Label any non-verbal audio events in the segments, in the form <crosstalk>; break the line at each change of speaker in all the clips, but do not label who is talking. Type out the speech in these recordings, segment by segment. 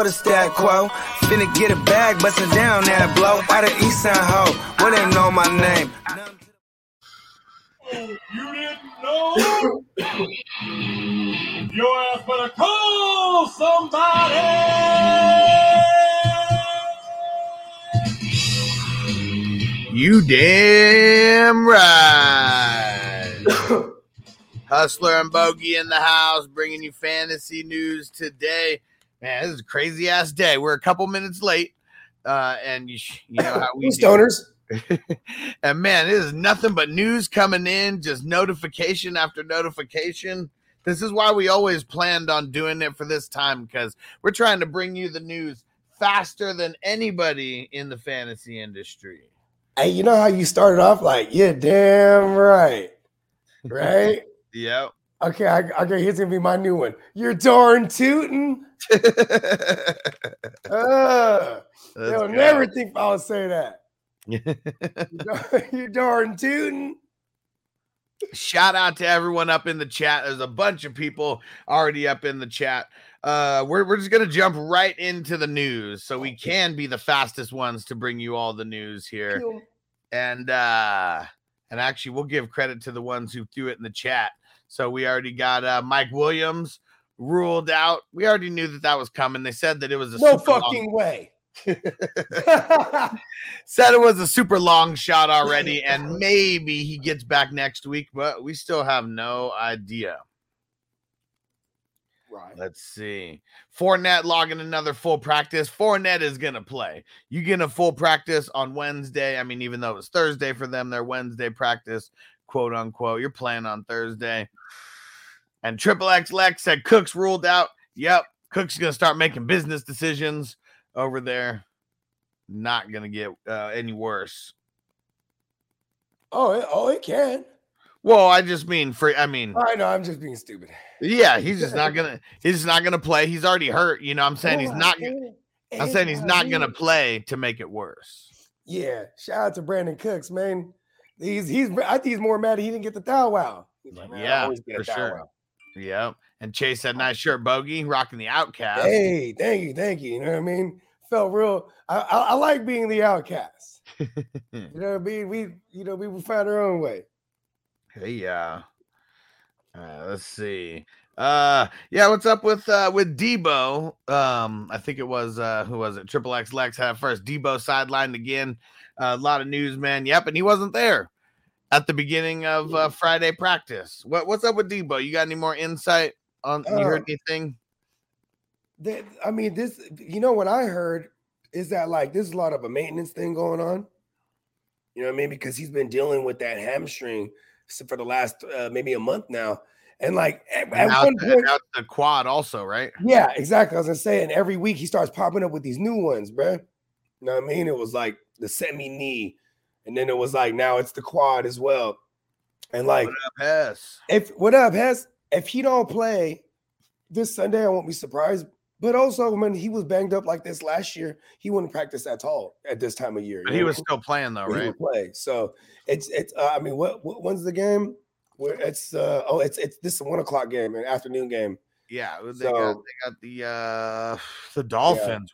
know the stat quo. Finna get a bag, bustin' down that blow. Out of East Side Ho, where they know my name.
You didn't know? Your ass better call somebody!
You damn right. <laughs> Hustler and Bogey in the house, bringing you fantasy news today. Man, this is a crazy ass day. We're a couple minutes late, uh, and you, you know how <laughs> we
stoners. <laughs>
and man, it is nothing but news coming in, just notification after notification. This is why we always planned on doing it for this time because we're trying to bring you the news faster than anybody in the fantasy industry.
Hey, you know how you started off like, yeah, damn right. Right? <laughs>
Yep.
Okay, I, okay, here's gonna be my new one. You're darn tootin'. <laughs> uh, they'll
go.
never think I'll say that. <laughs> <laughs> You're darn tootin'.
Shout out to everyone up in the chat. There's a bunch of people already up in the chat. Uh, we're, we're just gonna jump right into the news so we can be the fastest ones to bring you all the news here. And uh and actually we'll give credit to the ones who threw it in the chat. So we already got uh Mike Williams ruled out. We already knew that that was coming. They said that it was a
No
super long-
fucking way. <laughs>
said it was a super long shot already, and maybe he gets back next week, but we still have no idea.
right.
Let's see. Fournette logging another full practice. Fournette is gonna play. You get a full practice on Wednesday. I mean, even though it was Thursday for them, their Wednesday practice, quote unquote. You're playing on Thursday. And Triple X Lex said Cook's ruled out. Yep, Cook's gonna start making business decisions over there. Not gonna get uh, any worse.
Oh, it, oh, it can.
Well, I just mean for. I mean,
I know. I'm just being stupid.
yeah, he's just not <laughs> gonna. He's just not gonna play. He's already hurt. You know, I'm saying he's not.
man.
I'm saying he's not gonna play to make it worse.
Yeah, shout out to Brandin Cooks, man. He's he's. I think he's more mad he didn't get the thowel wow. Like,
Yeah,
always get a
for sure.
wow."
Yep. And Chase said, "Nice shirt, bogey, rocking the outcast."
Hey, thank you, thank you. You know what I mean? Felt real. I I, I like being the outcast. <laughs> You know, what I mean? we you know we we find our own way.
Hey, yeah. Uh, let's see. Uh, yeah. What's up with uh with Deebo? Um, I think it was uh who was it? Triple X Lex had it first. Deebo sidelined again. A lot of news, man. Yep, and he wasn't there at the beginning of uh, Friday practice. What what's up with Deebo? You got any more insight on? you heard
Uh,
anything?
That I mean, this you know what I heard is that like there's a lot of a maintenance thing going on. You know what I mean? Because he's been dealing with that hamstring for the last uh, maybe a month now, and like at,
And
at one point,
it's the quad also, right?
yeah, exactly. I was gonna say, and every week he starts popping up with these new ones, bruh. You know what I mean? It was like the semi knee, and then it was like now it's the quad as well. And like,
What up, Hess?
if what up, Hess? If he don't play this Sunday, I won't be surprised. But also, when he was banged up like this last year, he wouldn't practice at all at this time of year.
But he
know
was still playing though?
He
right?
would play. So it's it's. Uh, I mean, what, what when's the game? Where it's uh oh it's it's this one o'clock game, an afternoon game.
Yeah, they got they got the uh <sighs> the Dolphins.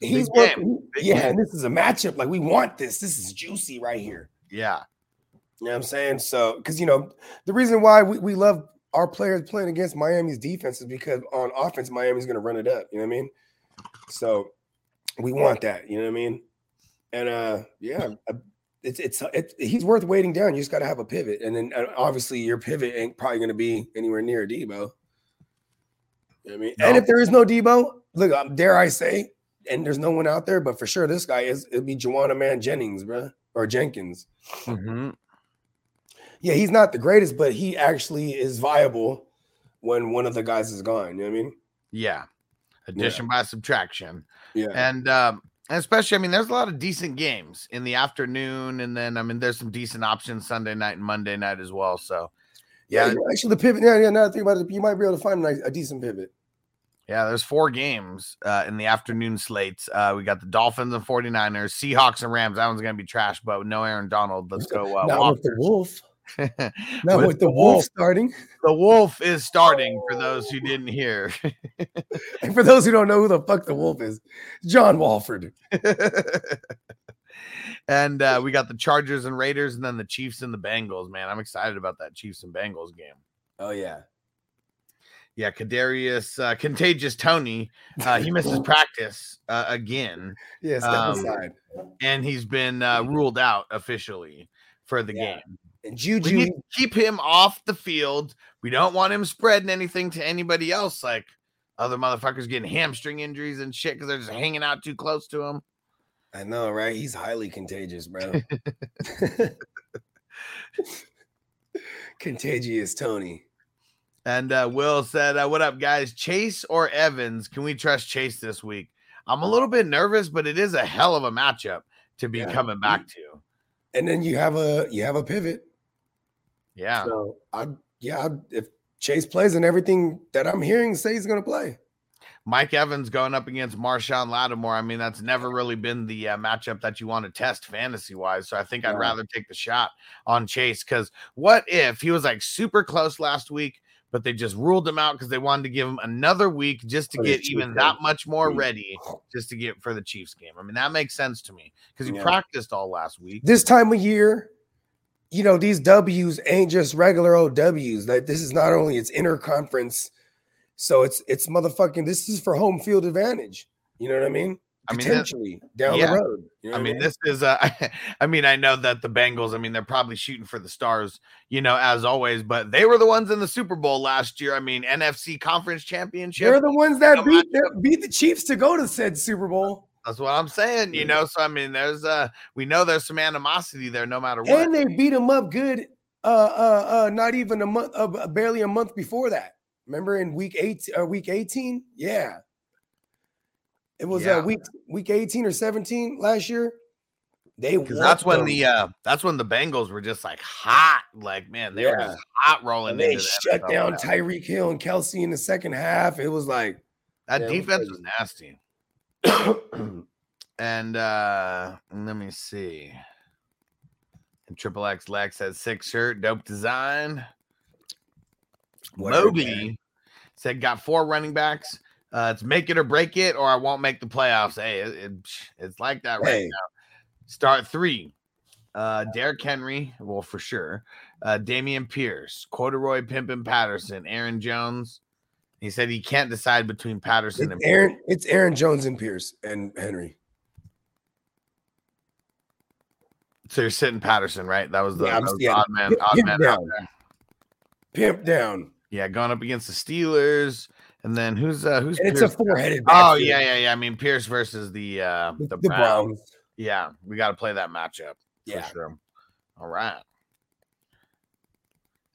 He's working. Yeah,
game.
and this is a matchup. Like we want this. This is juicy right here.
Yeah,
You know what I'm saying? So, because you know, the reason why we, we love our players playing against Miami's defense is because on offense, Miami's going to run it up. You know what I mean? So we want that. You know what I mean? And uh, yeah, uh, it's it's it, he's worth waiting down. You just got to have a pivot, and then uh, obviously your pivot ain't probably going to be anywhere near Deebo. You know what I mean? And if there is no Deebo, look, um, dare I say, and there's no one out there, but for sure this guy is it'd be Joanna Man Jennings, bro, or Jenkins.
Mhm.
Yeah, he's not the greatest, but he actually is viable when one of the guys is gone. You know what I mean?
Yeah. Addition by subtraction.
Yeah.
And um and especially, I mean, there's a lot of decent games in the afternoon, and then I mean, there's some decent options Sunday night and Monday night as well. So,
yeah,
yeah.
actually, the pivot. Yeah, yeah. Now I think about it, you might be able to find a, nice, a decent pivot.
Yeah, there's four games uh, in the afternoon slates. Uh, we got the Dolphins and 49ers, Seahawks and Rams. That one's gonna be trash, but no Aaron Donald. Let's go. Uh,
Not with the wolf. <laughs> Not
With
with the
the
wolf
wolf.
starting.
the Wolf is starting for those who didn't hear. <laughs>
And for those who don't know who the fuck the wolf is, John Wolford. <laughs>
and uh, we got the Chargers and Raiders, and then the Chiefs and the Bengals. Man, I'm excited about that Chiefs and Bengals game.
Oh yeah.
Yeah, Kadarius, uh, contagious Tony, uh, he misses <laughs> practice uh, again,
Yeah, step
Um, and he's been uh, ruled out officially for the
Yeah.
game.
And
We
Juju,
need to keep him off the field. We don't want him spreading anything to anybody else, like other motherfuckers getting hamstring injuries and shit because they're just hanging out too close to him.
I know, right? He's highly contagious, bro. <laughs> <laughs> contagious Tony.
And uh, Will said, uh, "What up, guys? Chase or Evans? Can we trust Chase this week? I'm a little bit nervous, but it is a hell of a matchup to be
Yeah.
coming back to.
And then you have a you have a pivot.
Yeah,
So I yeah, I'd- if Chase plays and everything that I'm hearing say he's gonna play.
Mike Evans going up against Marshon Lattimore. I mean, that's never really been the uh, matchup that you want to test fantasy wise. So I think I'd rather take the shot on Chase because what if he was like super close last week, but they just ruled him out because they wanted to give him another week just to
For
get even
game.
that much more
Mm.
ready, just to get for the Chiefs game. I mean, that makes sense to me because he
Yeah.
practiced all last week.
This time of year, you know, these W's ain't just regular old W's. That this is not only it's interconference, so it's it's motherfucking this is for home field advantage. You know what I mean?
I mean,
Potentially down
yeah.
the road. You know
I
what
mean, this is uh <laughs> I mean, I know that the Bengals, I mean, they're probably shooting for the stars, you know, as always, but they were the ones in the Super Bowl last year. I mean, NFC conference championship.
They're the ones that beat beat the Chiefs to go to said Super Bowl.
That's what I'm saying, you
Yeah.
know. So I mean, there's uh we know there's some animosity there no matter what.
And they beat them up good. Uh, uh, uh, not even a month, uh, barely a month before that. Remember in week eight, uh, week eighteen? Yeah, it was
Yeah.
uh, week week eighteen or seventeen last year. They
Because that's when
whooped
the uh that's when the Bengals were just like hot, like man, they were just hot rolling.
they shut
NFL
down. Tyreek Hill and Kelsey in the second half. It was like,
That
Yeah, it was
defense was nasty. <coughs> And uh let me see. And Triple X Lex has six shirt, dope design.
Whatever, man.
Mowgli said got four running backs. Uh, it's make it or break it, or I won't make the playoffs. Hey, it, it- it's like that right
Hey.
now. Start three. Uh, Derrick Henry, well, for sure. Uh, Dameon Pierce, Corduroy Pimpin Patterson, Aaron Jones. He said he can't decide between Patterson
it's
and
Aaron. It's Aaron Jones and Pierce and Henry.
So you're sitting Patterson, right? That was the,
Yeah,
that was the odd man,
hit-
odd man out
down.
there.
Pimp down,
Yeah, going up against the Steelers, and then who's uh who's
it's a four-headed.
Oh
backfield.
yeah, yeah, yeah. I mean Pierce versus the uh
the,
the, Browns.
Browns.
Yeah, we got to play that matchup.
Yeah.
For sure. All right.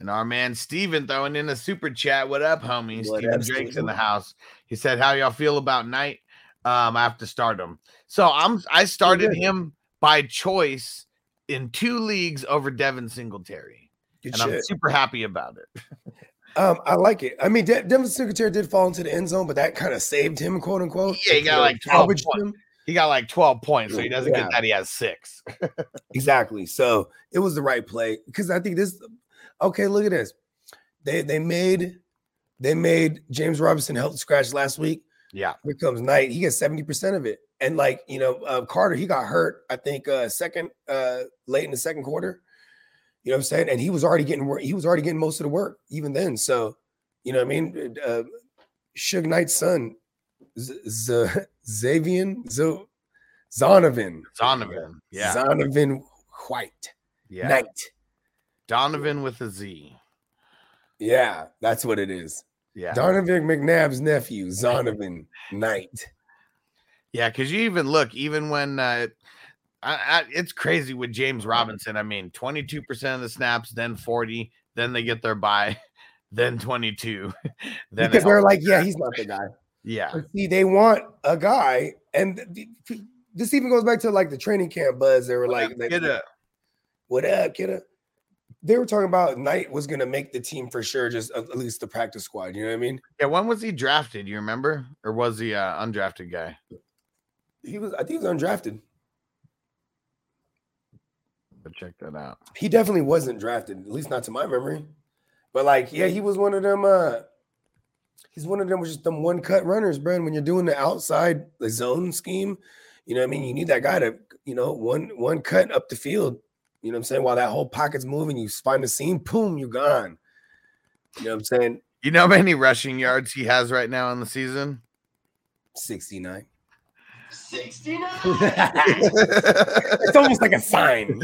And our man Steven throwing in a super chat. What up, homie?
What
Steven
up,
Drake's in the house. He said, How y'all feel about Knight? Um, I have to start him. So I'm I started him by choice in two leagues over Devin Singletary.
Good
and I'm super happy about it. <laughs>
Um, I like it. I mean, De- Devin Singletary did fall into the end zone, but that kind of saved him, quote unquote.
Yeah, he got like 12
salvaged
points.
him.
He got like 12 points, so he doesn't
Yeah.
get that. He has six. <laughs>
Exactly. So it was the right play because I think this. Okay, look at this. They they made they made James Robinson health scratch last week.
Yeah.
Here comes Knight. He gets seventy percent of it, and like you know, uh, Carter he got hurt. I think uh second uh late in the second quarter. You know what I'm saying? And he was already getting work. He was already getting most of the work even then. So you know what I mean? Uh, Suge Knight's son, Z- Z- <laughs> Xavian Z- Zonovan.
Zonovan. Yeah.
Zonovan White.
Yeah.
Knight.
Donovan with a Z.
Yeah, that's what it is.
Yeah.
Donovan McNabb's nephew, Zonovan Knight.
Yeah, because you even look, even when uh, I, I, it's crazy with James Robinson. I mean, 22% of the snaps, then 40, then they get their bye, <laughs> then 22. <laughs> then
because they're like, yeah, he's not the guy.
yeah.
But see, they want a guy, and th- th- this even goes back to like the training camp buzz. They were like, they-
Get up.
what up, kiddo? They were talking about Knight was gonna make the team for sure, just at least the practice squad. You know what I mean?
Yeah, when was he drafted? You remember? Or was he uh undrafted guy?
He was, I think, he was undrafted.
But check that out.
He definitely wasn't drafted, at least not to my memory. But like, yeah, he was one of them. uh He's one of them, just them one cut runners, bro. And when you're doing the outside the zone scheme, you know what I mean. You need that guy to, you know, one one cut up the field. You know what I'm saying? While that whole pocket's moving, you find the seam, boom, you're gone. You know what I'm saying?
You know how many rushing yards he has right now in the season?
69.
69. <laughs>
it's almost like a sign.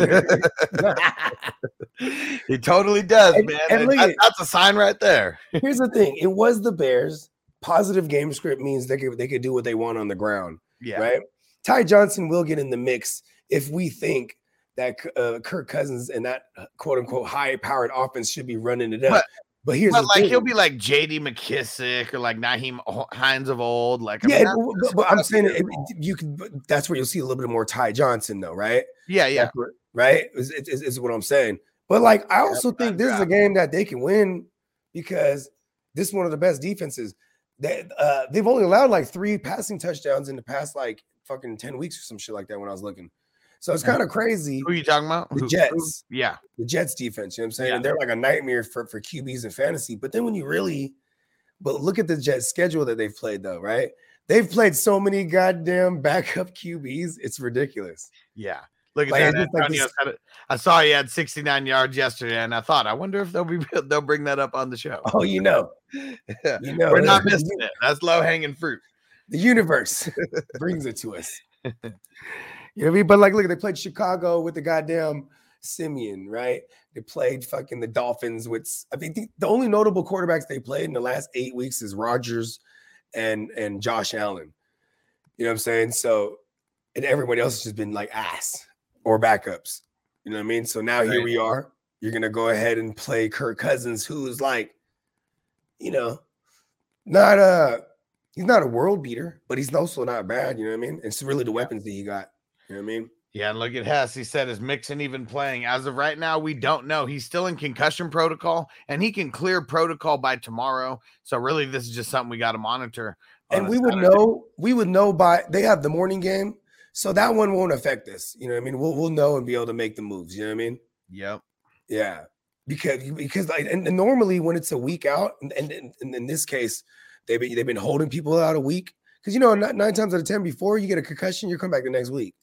he totally does,
And-
man.
and
And
look
that-
at-
that's a sign right there.
Here's the thing: it was the Bears. Positive game script means they could they could do what they want on the ground,
Yeah.
right? Ty Johnson will get in the mix if we think that uh, Kirk Cousins and that uh, quote unquote high powered offense should be running it up.
But-
here's
But like
thing.
he'll be like JD McKissic or like Nyheim Hines of old. Like I
yeah,
that's-
but, but- I'm saying it, you can. That's where you'll see a little bit more Ty Johnson, though, right?
yeah, yeah.
Right? Is, is, is- is what I'm saying. But like, I also think this is a game that they can win because this is one of the best defenses. They uh, they've only allowed like three passing touchdowns in the past like fucking ten weeks or some shit like that when I was looking. So it's kind of crazy.
Who are you talking about?
The
Who-
Jets.
who- Yeah.
The Jets defense, you know what I'm saying?
Yeah.
And they're like a nightmare for for QBs in fantasy. But then when you really, but look at the Jets schedule that they've played though, right? They've played so many goddamn backup QBs. It's ridiculous.
Yeah. Look at
Like,
that.
like this-.
I saw he had 69 yards yesterday, and I thought, I wonder if they'll be <laughs> they'll bring that up on the show.
Oh, you know, <laughs> you know,
We're not missing it. That's low hanging fruit.
the universe <laughs> brings it to us. You know what I mean? But like, look, they played Chicago with the goddamn Siemian, right? They played fucking the Dolphins with. I think the, the only notable quarterbacks they played in the last eight weeks is Rodgers and and Josh Allen. You know what I'm saying? So, and everybody else has just been like ass or backups. You know what I mean? So now here we are. You're gonna go ahead and play Kirk Cousins, who's like, you know, not a he's not a world beater, but he's also not bad. You know what I mean? It's really the weapons that he got. You know what I mean?
Yeah, and look at Hess. He said, is Mixon even playing? As of right now, we don't know. He's still in concussion protocol, and he can clear protocol by tomorrow. So really, this is just something we got to monitor.
And we would
Saturday.
know, we would know by they have the morning game, so that one won't affect us. You know what I mean? We'll we'll know and be able to make the moves. You know what I mean?
Yep.
Yeah, because because like and, and normally when it's a week out, and, and, and in this case, they've been they've been holding people out a week because you know nine, times out of ten before you get a concussion, you come back the next week,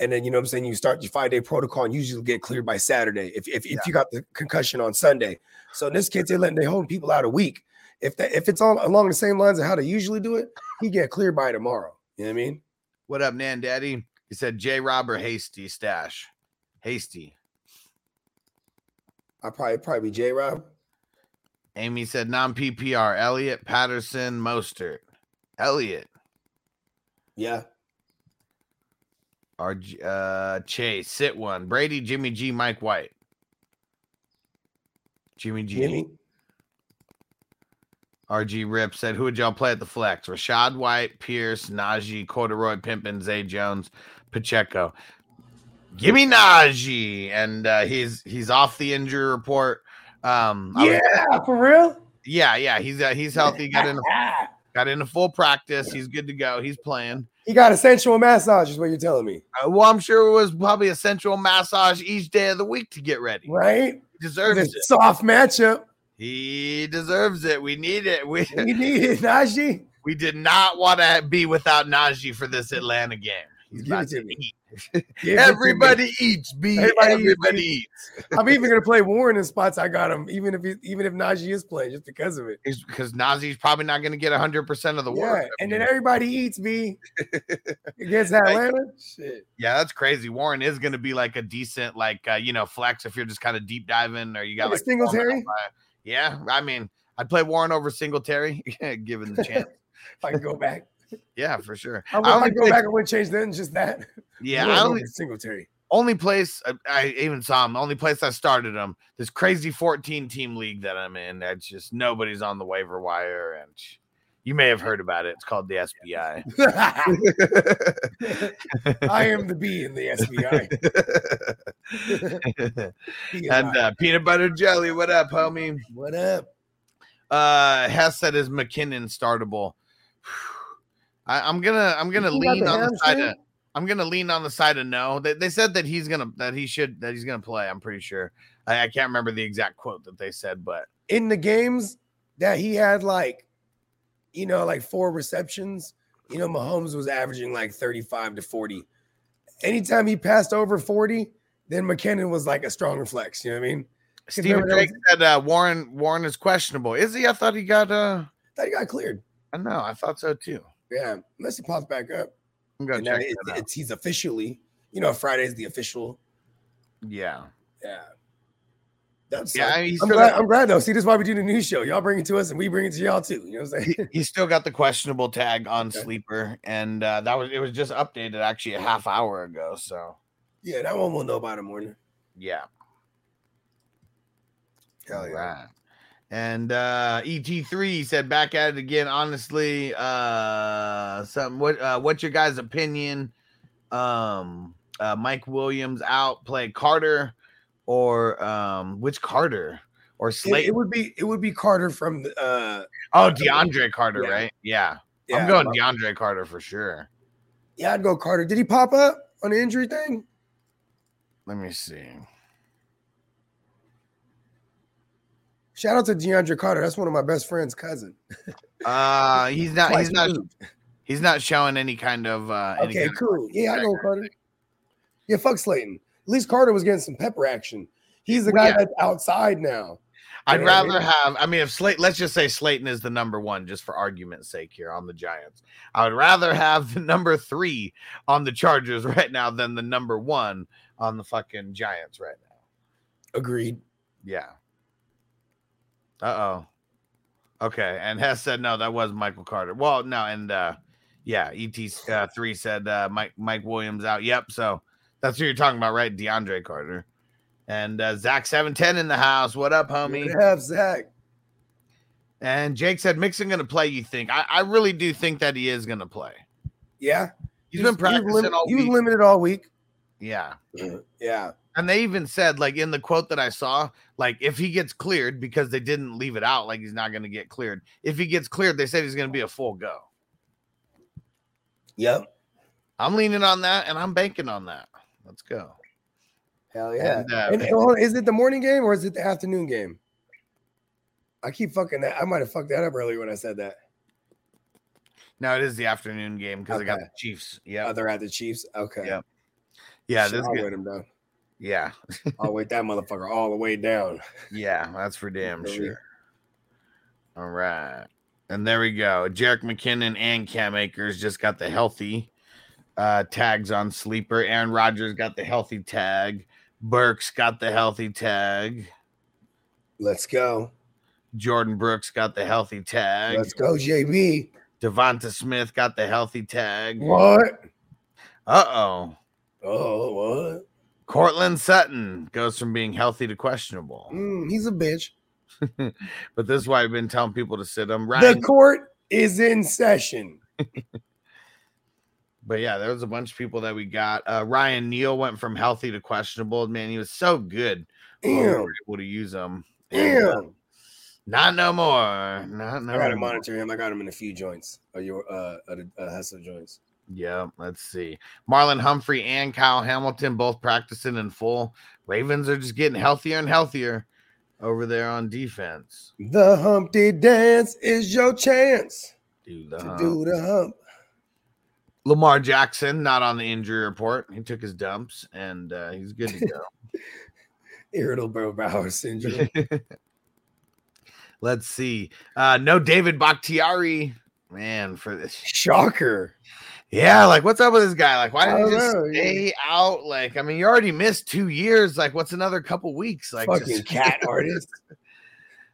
and then you know what I'm saying you start your five day protocol and usually get cleared by Saturday if if, if you got the concussion on Sunday. So in this case, they're letting they holding people out a week. If that if it's all along the same lines of how they usually do it, he get cleared by tomorrow. You know what I mean?
What up, Nan Daddy? He said J. Robert Hasty stash. Hasty.
I probably probably be J Rob.
Amy said non PPR. Elliott Patterson, Mostert. Elliott.
Yeah.
RG, uh, Chase, sit one. Brady, Jimmy G, Mike White. Jimmy G.
Jimmy.
RG Rip said, Who would y'all play at the flex? Rachaad White, Pierce, Najee, Corduroy, Pimpin, Zay Jones, Pacheco. Give me Najee. And uh, he's he's off the injury report. Um, I was-
Yeah, for real.
yeah, yeah. He's uh, he's healthy. Got in <laughs> got into full practice. He's good to go. He's playing.
He got a sensual massage, is what you're telling me,
Uh, well, I'm sure it was probably a sensual massage each day of the week to get ready.
right?
He deserves it.
soft matchup.
He deserves it. We need it. We
We need it, Najee. <laughs>
we did not want to be without Najee for this Atlanta game. He's
Give
about
to
eat.
Give it to me.
Everybody eats. B.
Everybody
Everybody,
eats. <laughs> I'm even gonna play Warren in spots. I got him, even if he, even if Najee is playing, just because of it.
It's because Najee's probably not going to get 100 percent of the
Yeah,
work.
and then everybody eats me <laughs> against Atlanta. Shit.
yeah, that's crazy. Warren is going to be like a decent, like uh, you know, flex if you're just kind of deep diving or you got
Like
like
Singletary?
Foreman out by- Yeah, I mean, I'd play Warren over Singletary, <laughs> given the chance.
If I can go back.
Yeah, for sure.
I,
I
would I
only
go back and would change then just that. <laughs>
yeah,
go
only
Singletary.
only place I, I even saw him. Only place I started him. This crazy 14 team league that I'm in. That's just nobody's on the waiver wire, and you may have heard about it. It's called the SBI. <laughs>
I am the B in the SBI. <laughs>
And uh, peanut butter jelly. What up, homie?
what up?
Uh, Hess said is McKinnon startable. I, I'm gonna I'm gonna lean
the
on the side of? I'm gonna lean on the side of no. They, they said that he's gonna that he should that he's gonna play. I'm pretty sure. I, I can't remember the exact quote that they said, but
In the games that he had, like, you know, like four receptions, you know, Mahomes was averaging like 35 to 40. Anytime he passed over 40, then McKinnon was like a stronger flex. You know what I mean?
Stephen
remember that
Drake said uh, Warren Warren is questionable. Is he? I thought he got uh
thought he got cleared.
I know, I thought so too.
Yeah, unless he pops back up.
I'm gonna
And
check
it- it's, he's officially, you know, Friday is the official.
Yeah.
Yeah. That's
Yeah,
like-
I mean, he's
I'm glad,
got-
I'm glad though. See, this is why we do the news show. Y'all bring it to us and we bring it to y'all too. You know what I'm saying?
He still got the questionable tag on
Okay.
sleeper, and uh, that was it was just updated actually a half hour ago. So
yeah, that one we'll know by the morning.
yeah.
Hell yeah.
Right. And uh ET3 said back at it again. Honestly, uh some what uh what's your guys' opinion? Um uh Mike Williams out, play Carter or um which Carter or
It,
Slate?
it would be it would be Carter from the uh
oh, DeAndre Carter,
Yeah.
right? Yeah.
yeah,
I'm going
uh,
DeAndre Carter for sure.
Yeah, I'd go Carter. Did he pop up on the injury thing?
Let me see.
Shout out to DeAndre Carter. That's one of my best friend's cousin. <laughs>
Uh he's not
Twice
he's not he's not showing any kind of uh any
Okay, cool. Yeah, I know Carter. Yeah, fuck Slayton. At least Carter was getting some pepper action. He's the guy
yeah.
that's outside now.
I'd
You know what I
rather have. I mean, if Slate, let's just say Slayton is the number one, just for argument's sake here on the Giants. I would rather have the number three on the Chargers right now than the number one on the fucking Giants right now.
Agreed.
Yeah. Uh oh. Okay, and Hess said no, that was Michael Carter. Well, no, and uh yeah, ET uh, three said uh, Mike Mike Williams out. Yep, so that's what you're talking about, right? DeAndre Carter. And uh, Zach seven ten in the house. What up, homie?
Good have Zach.
And Jake said Mixon going to play. You think? I, I really do think that he is going to play.
Yeah.
He's
he's
been practicing
he was, lim-
all
he was limited all week.
yeah, <clears throat>
Yeah.
And they even said like in the quote that I saw, like if he gets cleared because they didn't leave it out, like he's not going to get cleared. If he gets cleared, they said he's going to be a full go.
Yep.
I'm leaning on that, and I'm banking on that. Let's go.
Hell yeah.
And, uh,
And, and is it the morning game or is it the afternoon game? I keep fucking that. I might have fucked that up earlier when I said that.
No, it is the afternoon game because I got the Chiefs. Yeah,
Oh, they're at the Chiefs. Okay.
Yeah,
Shit,
this
I'll
good.
down.
Yeah,
I'll wait that motherfucker all the way down. <laughs>
yeah, that's for damn
Really?
sure. All right. And there we go. Jerick McKinnon and Cam Akers just got the healthy uh, tags on sleeper. Aaron Rodgers got the healthy tag. Burks got the healthy tag.
Let's go.
Jordyn Brooks got the healthy tag.
Let's go, JB.
Devonta Smith got the healthy tag.
What?
Uh oh.
Oh, what?
Courtland Sutton goes from being healthy to questionable.
Mm, he's a bitch. <laughs>
But this is why I've been telling people to sit him. Ryan,
The court is in session. <laughs>
But yeah, there was a bunch of people that we got. Uh, Ryan Neal went from healthy to questionable. Man, he was so good. when we
Damn.
were able to use him. And, uh,
Damn.
not no more. Not no
I gotta
more.
monitor him. I got him in a few joints. Or your uh, uh, uh hustle joints.
Yeah, let's see. Marlon Humphrey and Kyle Hamilton both practicing in full. Ravens are just getting healthier and healthier over there on defense.
The Humpty Dance is your chance
Do the
to
hump.
do the hump.
Lamar Jackson not on the injury report. He took his dumps and uh, he's good to go. <laughs>
Irritable bowel syndrome. <laughs>
Let's see. Uh, no David Bakhtiari. Man, for this.
Shocker.
Yeah, like what's up with this guy? Like, why didn't he just
know, yeah.
stay out? Like, I mean, you already missed two years. Like, what's another couple weeks? Like,
Fucking
just-
cat <laughs> artist.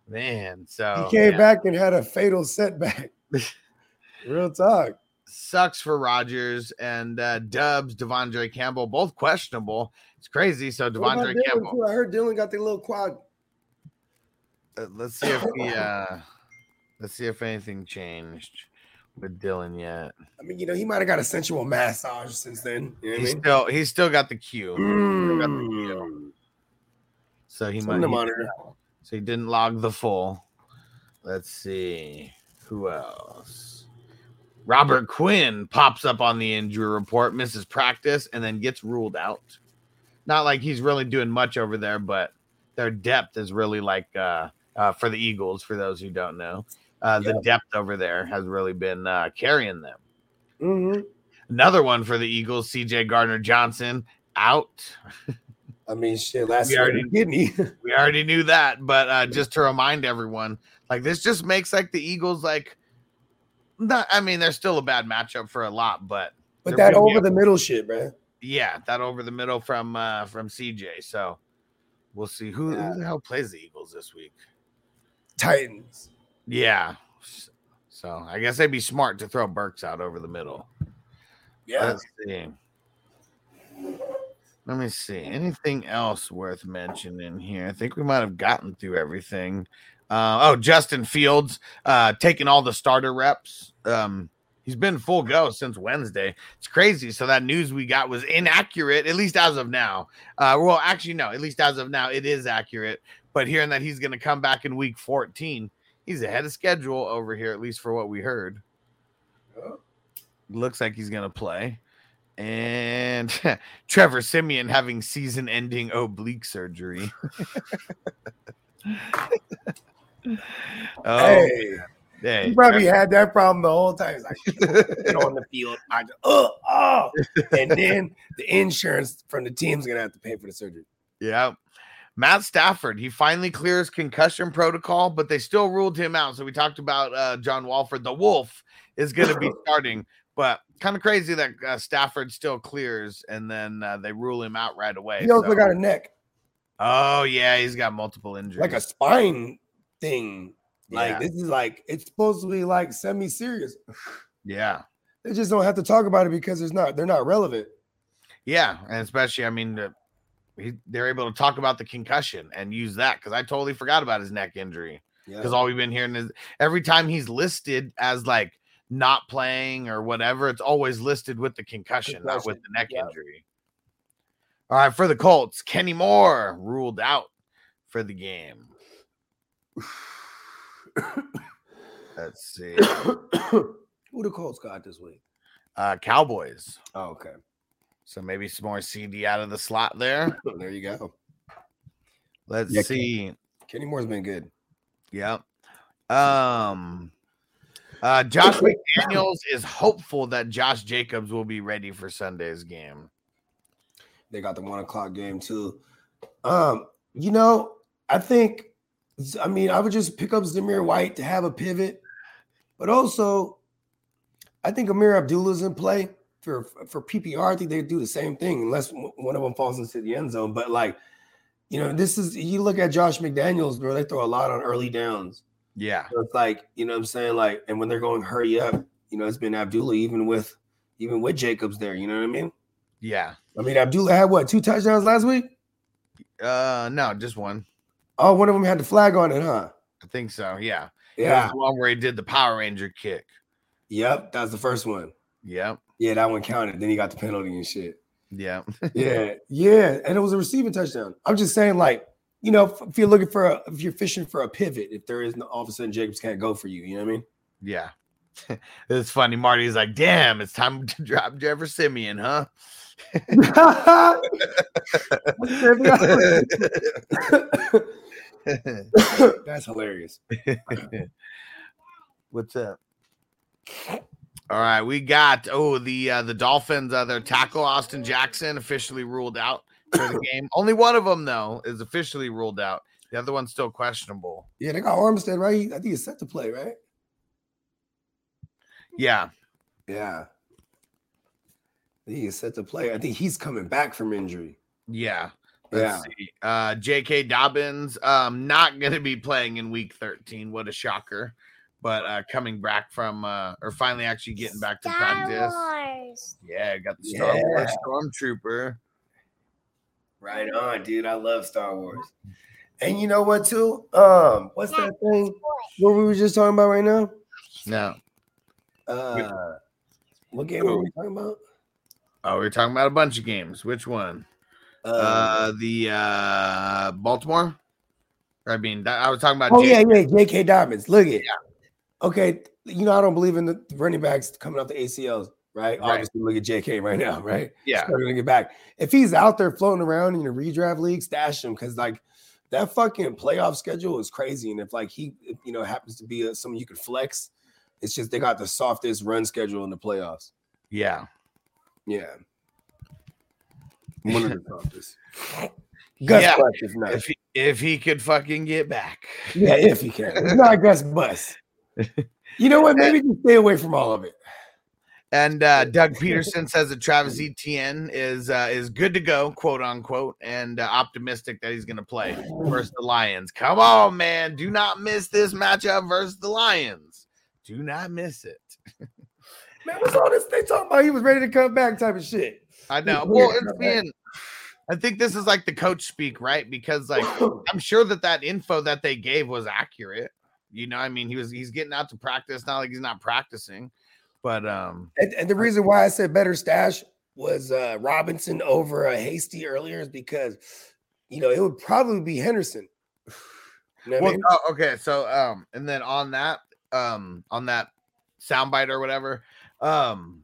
man. So
he came
yeah.
back and had a fatal setback. <laughs> Real talk.
sucks for Rodgers and uh, Dubs, Devondre Campbell, both questionable. It's crazy. So Devondre Campbell.
too? I heard Dillon got the little quad.
Uh, let's see if he. <laughs> Uh, let's see if anything changed with Dillon yet.
I mean, you know, he might have got a sensual massage since then. You know I
He's
mean?
still he's still got the cue.
Mm.
So he might. So he didn't log the full. Let's see who else. Robert Quinn pops up on the injury report, misses practice, and then gets ruled out. Not like he's really doing much over there, but their depth is really like uh, uh, for the Eagles. For those who don't know, uh, the depth over there has really been uh, carrying them.
Mhm.
Another one for the Eagles, C.J. Gardner Johnson out.
I mean, shit. Last
We
year,
already-
kidney. <laughs>
We already knew that, but uh, just to remind everyone, like this just makes like the Eagles like not. I mean, they're still a bad matchup for a lot, but
but that over the middle shit, man.
yeah, that over the middle from uh from CJ. So we'll see who,
Yeah.
who the hell plays the Eagles this week.
Titans.
Yeah, so I guess they'd be smart to throw Burks out over the middle.
Yeah.
Let's see. Let me see. Anything else worth mentioning here? I think we might have gotten through everything. Uh, oh, Justin Fields uh, taking all the starter reps. Um, he's been full go since Wednesday. It's crazy. So that news we got was inaccurate, at least as of now. Uh, well, actually, no, at least as of now, it is accurate. But hearing that he's going to come back in week 14, he's ahead of schedule over here, at least for what we heard. Oh. Looks like he's going to play. And <laughs> Trevor Siemian having season ending oblique surgery. <laughs> oh,
hey,
hey.
he probably had that problem the whole time. He's like, get <laughs> on the field. I just, oh, oh. And then the insurance from the team's gonna have to pay for the surgery.
Yeah. Matt Stafford, he finally clears concussion protocol, but they still ruled him out. So we talked about uh, John Wolford. The Wolf is going to be <laughs> starting, but kind of crazy that uh, Stafford still clears and then uh, they rule him out right away.
He also
so-
got a neck,
oh, yeah, he's got multiple injuries.
like a spine thing. Like
Yeah.
this is like it's supposed to be like semi-serious.
yeah.
They just don't have to talk about it because it's not. They're not relevant.
Yeah, and especially, I mean, the, he, they're able to talk about the concussion and use that because I totally forgot about his neck injury. Because all we've been hearing is every time he's listed as like not playing or whatever, it's always listed with the concussion, not with the neck
Yep.
injury. All right, for the Colts, Kenny Moore ruled out for the game. <coughs> Let's see. <coughs>
Who the Colts got this week?
Uh, Cowboys.
Oh, okay.
So maybe some more CD out of the slot there.
There you go.
Let's
Yeah, Ken-
see.
Kenny Moore's been good.
Yep. Um uh Josh McDaniels is hopeful that Josh Jacobs will be ready for Sunday's game.
They got the one o'clock game too. Um, you know, I think I mean I would just pick up Zamir White to have a pivot, but also I think Ameer Abdullah's in play for for PPR. I think they do the same thing unless one of them falls into the end zone. But like, you know, this is you look at Josh McDaniels, bro. They throw a lot on early downs.
Yeah.
So it's like, you know what I'm saying? Like, and when they're going hurry up, you know, it's been Abdullah even with even with Jacobs there, you know what I mean?
Yeah.
I mean, Abdullah had what two touchdowns last week?
Uh no, just one.
Oh, one of them had the flag on it, huh?
I think so. Yeah.
Yeah.
the one where he did the Power Ranger kick.
Yep. that's the first one.
Yep.
Yeah, that one counted. Then he got the penalty and shit.
Yeah. <laughs>
Yeah. yeah. And it was a receiving touchdown. I'm just saying, like, you know, if, you're looking for a, if you're fishing for a pivot, if there is no, all of a sudden Jacobs can't go for you, you know what I mean?
yeah. <laughs> it's funny. Marty's like, damn, it's time to drop Trevor Siemian, huh? <laughs>
That's hilarious.
What's up? All right, we got oh the uh, the Dolphins. Uh, their tackle Austin Jackson officially ruled out for the game. <laughs> Only one of them though is officially ruled out. The other one's still questionable.
Yeah, they got Armstead, right? He- I think he's set to play, right?
Yeah,
Yeah. I think he's set to play. I think he's coming back from injury.
yeah.
Yeah.
Let's see. Uh, J.K. Dobbins, um, not going to be playing in Week 13. What a shocker! But uh coming back from uh or finally actually getting back to practice.
Wars.
Yeah, I got the Star
Yeah.
Wars Stormtrooper.
Right on, dude. I love Star Wars. And you know what, too? Um, what's that thing? What we were just talking about right now?
No.
Uh, what game were we talking about?
Oh, we are talking about a bunch of games. Which one?
Uh,
Uh the uh Baltimore? I mean, I was talking about
oh
Jake-
yeah, yeah, J.K. Diamonds. Look at Okay, you know I don't believe in the running backs coming off the ACLs, right?
Right.
Obviously, look at J.K. right now, <laughs> right?
yeah.
Starting to get back. If he's out there floating around in your redraft league, stash him because like that fucking playoff schedule is crazy. And if like he, you know, happens to be a, someone you could flex, it's just they got the softest run schedule in the playoffs.
Yeah.
Yeah, <laughs> one of the softest. Gus
Yeah.
Bus is not.
If he, if he could fucking get back.
Yeah, if he can. It's not Gus Bus. You know what? Maybe just stay away from all of it.
And uh, Doug Pederson says that Travis Etienne is uh, is good to go, quote unquote, and uh, optimistic that he's going to play versus the Lions. Come on, man! Do not miss this matchup versus the Lions. Do not miss it. <laughs>
Man, what's all this they talking about? He was ready to come back, type of shit.
I know. Well, it's being. I think this is like the coach speak, right? Because like <laughs> I'm sure that that info that they gave was accurate. You know, I mean, he was he's getting out to practice, not like he's not practicing, but um,
And, and the reason why I said better stash was uh Robinson over a Hasty earlier is because you know it would probably be Henderson. <sighs> You know what I
Well,
mean?
oh, okay. So, um, and then on that, um, on that soundbite or whatever, um,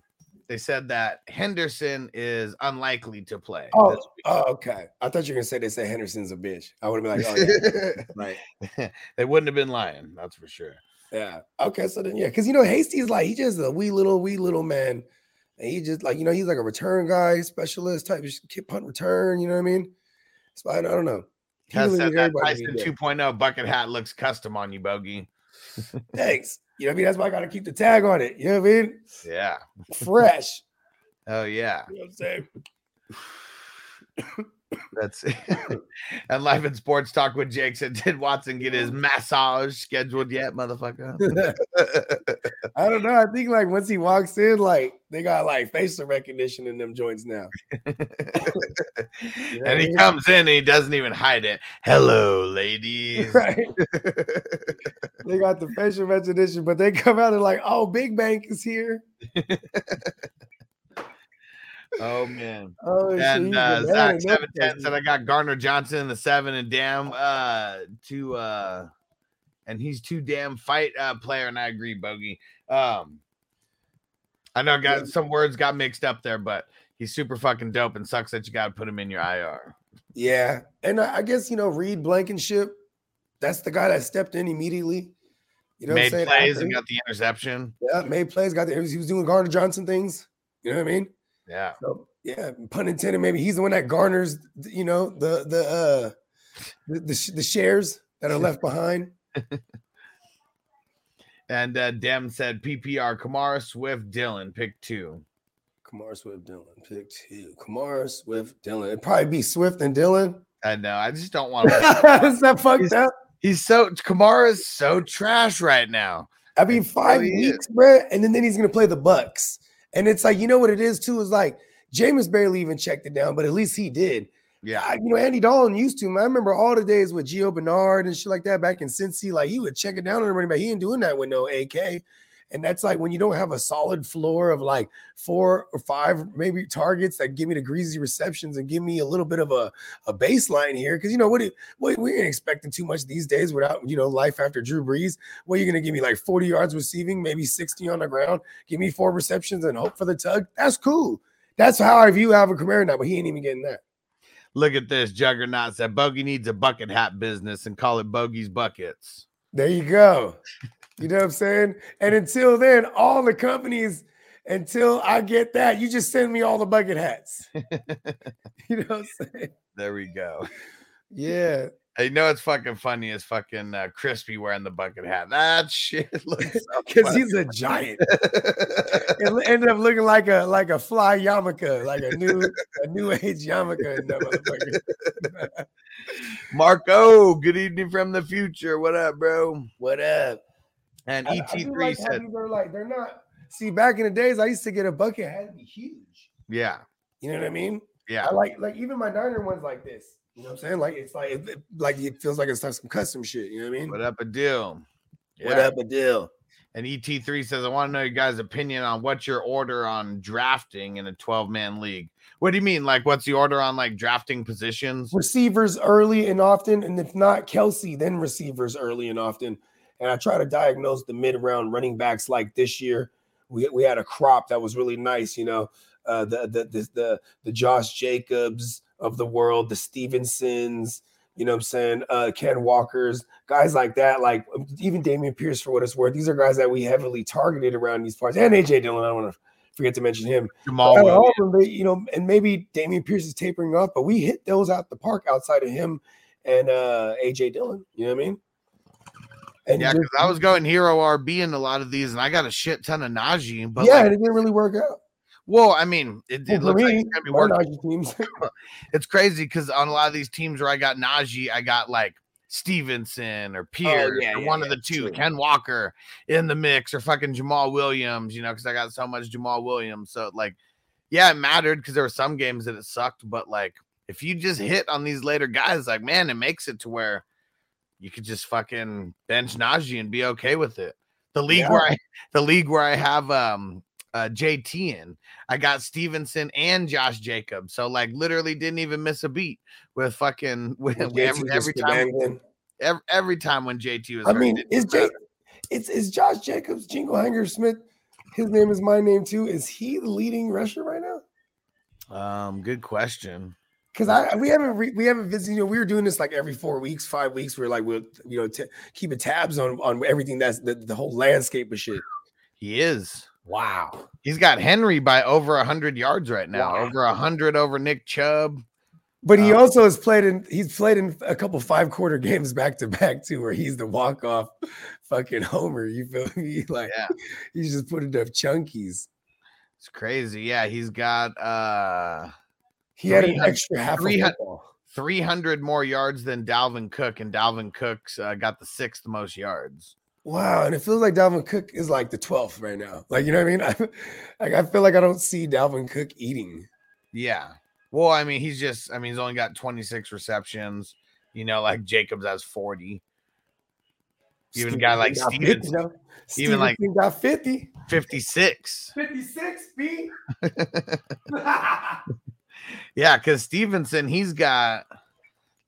they said that Henderson is unlikely to play.
Oh, oh, okay. I thought you were gonna say they said Henderson's a bitch. I would have been like, oh yeah, <laughs> right. <laughs>
they wouldn't have been lying. That's for sure.
Yeah. Okay. So then, yeah, because you know, Hasty's like he just a wee little, wee little man, and he just like you know he's like a return guy, specialist type kick punt return. You know what I mean? So I, I don't know. He
Has
really
said that Tyson 2.0 bucket hat looks custom on you, Bogey. <laughs>
Thanks. You know what I mean? That's why I got to keep the tag on it. You know what I mean?
Yeah.
Fresh. <laughs>
Oh yeah.
You know what I'm saying? <laughs>
That's <laughs> it. and life in sports talk with Jake said, <laughs> did Watson get his massage scheduled yet, motherfucker? <laughs>
I don't know. I think like once he walks in, like they got like facial recognition in them joints now. You know
and he
mean?
comes in and he doesn't even hide it. Hello, ladies.
Right. they got the facial recognition, but they come out and like, oh, Big Bank is here.
Oh man.
Oh,
And
the
uh Zach seven ten said I got Garner Johnson in the seven and damn uh to uh and he's too damn fight uh player, and I agree, Bogey. Um I know got some words got mixed up there, but he's super fucking dope and sucks that you gotta put him in your IR.
Yeah, and I, I guess you know Reed Blankenship. That's the guy that stepped in immediately. You know,
Made
what I'm saying?
plays and got the interception.
yeah, made plays. Got the, he was doing Garner Johnson things. You know what I mean?
Yeah.
So yeah, pun intended. Maybe he's the one that garners, you know, the the uh the the, sh- the shares that are left behind. <laughs>
And uh Dem said PPR Kamara Swift Dillon pick two.
Kamara Swift Dillon pick two. Kamara Swift Dillon. It'd probably be Swift and Dillon.
I know. I just don't want to. <laughs>
Is that fucked
He's-
up?
He's so Kamara is so trash right now.
I mean, five
really is.
weeks, bro, and then, then he's gonna play the Bucks. And it's like, you know what it is too, is like Jameis barely even checked it down, but at least he did.
Yeah.
I, you know, Andy Dalton used to. Man, I remember all the days with Gio Bernard and shit like that back in Cincy. Like he would check it down on everybody, but he ain't doing that with no AK. And that's like when you don't have a solid floor of like four or five maybe targets that give me the greasy receptions and give me a little bit of a, a baseline here. Cause you know what, it, what we ain't expecting too much these days without you know life after Drew Brees. What are you gonna give me like 40 yards receiving, maybe 60 on the ground, give me four receptions and hope for the tug? That's cool. That's how I view Alvin Kamara now, but he ain't even getting that.
Look at this. Juggernaut said Bogey needs a bucket hat business and call it Bogey's Buckets.
There you go. You know what I'm saying? And until then, all the companies, until I get that, you just send me all the bucket hats. <laughs> <laughs> you know what I'm saying?
There we go.
Yeah.
I know it's fucking funny as fucking uh, crispy wearing the bucket hat. That shit <laughs> looks
Because
funny.
he's a giant. It ended up looking like a like a fly yarmulke, like a new a new age yarmulke in that.
Marco, good evening from the future. What up, bro?
what up?
And
I- I
ET3
do like how
said,
these are like they're not. See, back in the days, I used to get a bucket it had to be huge.
yeah,
You know what I mean?
yeah.
I like like even my Niner one's like this. You know what I'm saying? Like it's like it, it- like it feels like it's like some custom shit. You know what I mean?
What up a deal?
What up, a deal?
And ET3 says, I want to know your guys' opinion on what's your order on drafting in a 12 man league. What do you mean? Like, what's the order on like drafting positions?
Receivers early and often, and if not Kelsey, then receivers early and often. And I try to diagnose the mid round running backs like this year. We, we had a crop that was really nice, you know. Uh, the, the the the the Josh Jacobs of the world, the Stevensons, you know what I'm saying? Uh Ken Walkers, guys like that, like um, even Dameon Pierce for what it's worth. These are guys that we heavily targeted around these parts. And AJ Dillon, I don't want to forget to mention him. Jamaal all of them, you know, and maybe Dameon Pierce is tapering off, but we hit those out the park outside of him and uh AJ Dillon. You know what I mean? And
Yeah, because I was going hero RB in a lot of these, and I got a shit ton of Najee. But
yeah,
like,
and it didn't really work out.
well, I mean, it, it
Well,
looks like
me,
it's gonna be working.
Teams. <laughs>
It's crazy because on a lot of these teams where I got Najee, I got like Stevenson or oh, Pierce
Oh, yeah,
or
yeah,
one
yeah,
of the two,
true.
Ken Walker in the mix or fucking Jamaal Williams, you know, because I got so much Jamaal Williams. So like, yeah, it mattered because there were some games that it sucked, but like if you just hit on these later guys, like man, it makes it to where you could just fucking bench Najee and be okay with it. The league
Yeah.
where I <laughs> the league where I have um uh JT in, I got Stevenson and Josh Jacobs. So like literally didn't even miss a beat with fucking <laughs> with
With
every, every time
banging.
every, every time when JT was
I
hurt,
mean, is
matter.
it's is Josh Jacobs, Jingle Hanger Smith. His name is my name too. Is he the leading rusher right now?
um good question.
Because I we haven't re, we haven't visited. You know, we were doing this like every four weeks, five weeks. We're like we'll you know t- keeping tabs on on everything that's the, the whole landscape of shit.
He is.
Wow.
He's got Henry by over hundred yards right now,
Wow.
over hundred over Nick Chubb.
But he
Um,
also has played in he's played in a couple five quarter games back to back too, where he's the walk off fucking homer. You feel me? <laughs> Like
Yeah.
he's just put enough chunkies.
It's crazy. Yeah, he's got uh
He had an
300
extra half
300
football.
300 more yards than Dalvin Cook, and Dalvin Cook's uh, got the sixth most yards.
Wow, and it feels like Dalvin Cook is like the 12th right now. Like, you know what I mean? I, <laughs> like I feel like I don't see Dalvin Cook eating.
Yeah. Well, I mean, he's just, I mean, he's only got 26 receptions. You know, like Jacobs has 40. Even a guy like
got 50,
Stevens,
though.
even like-
Stevenson got 50.
56.
56, B. <laughs> <laughs>
Yeah, because Stevenson, he's got.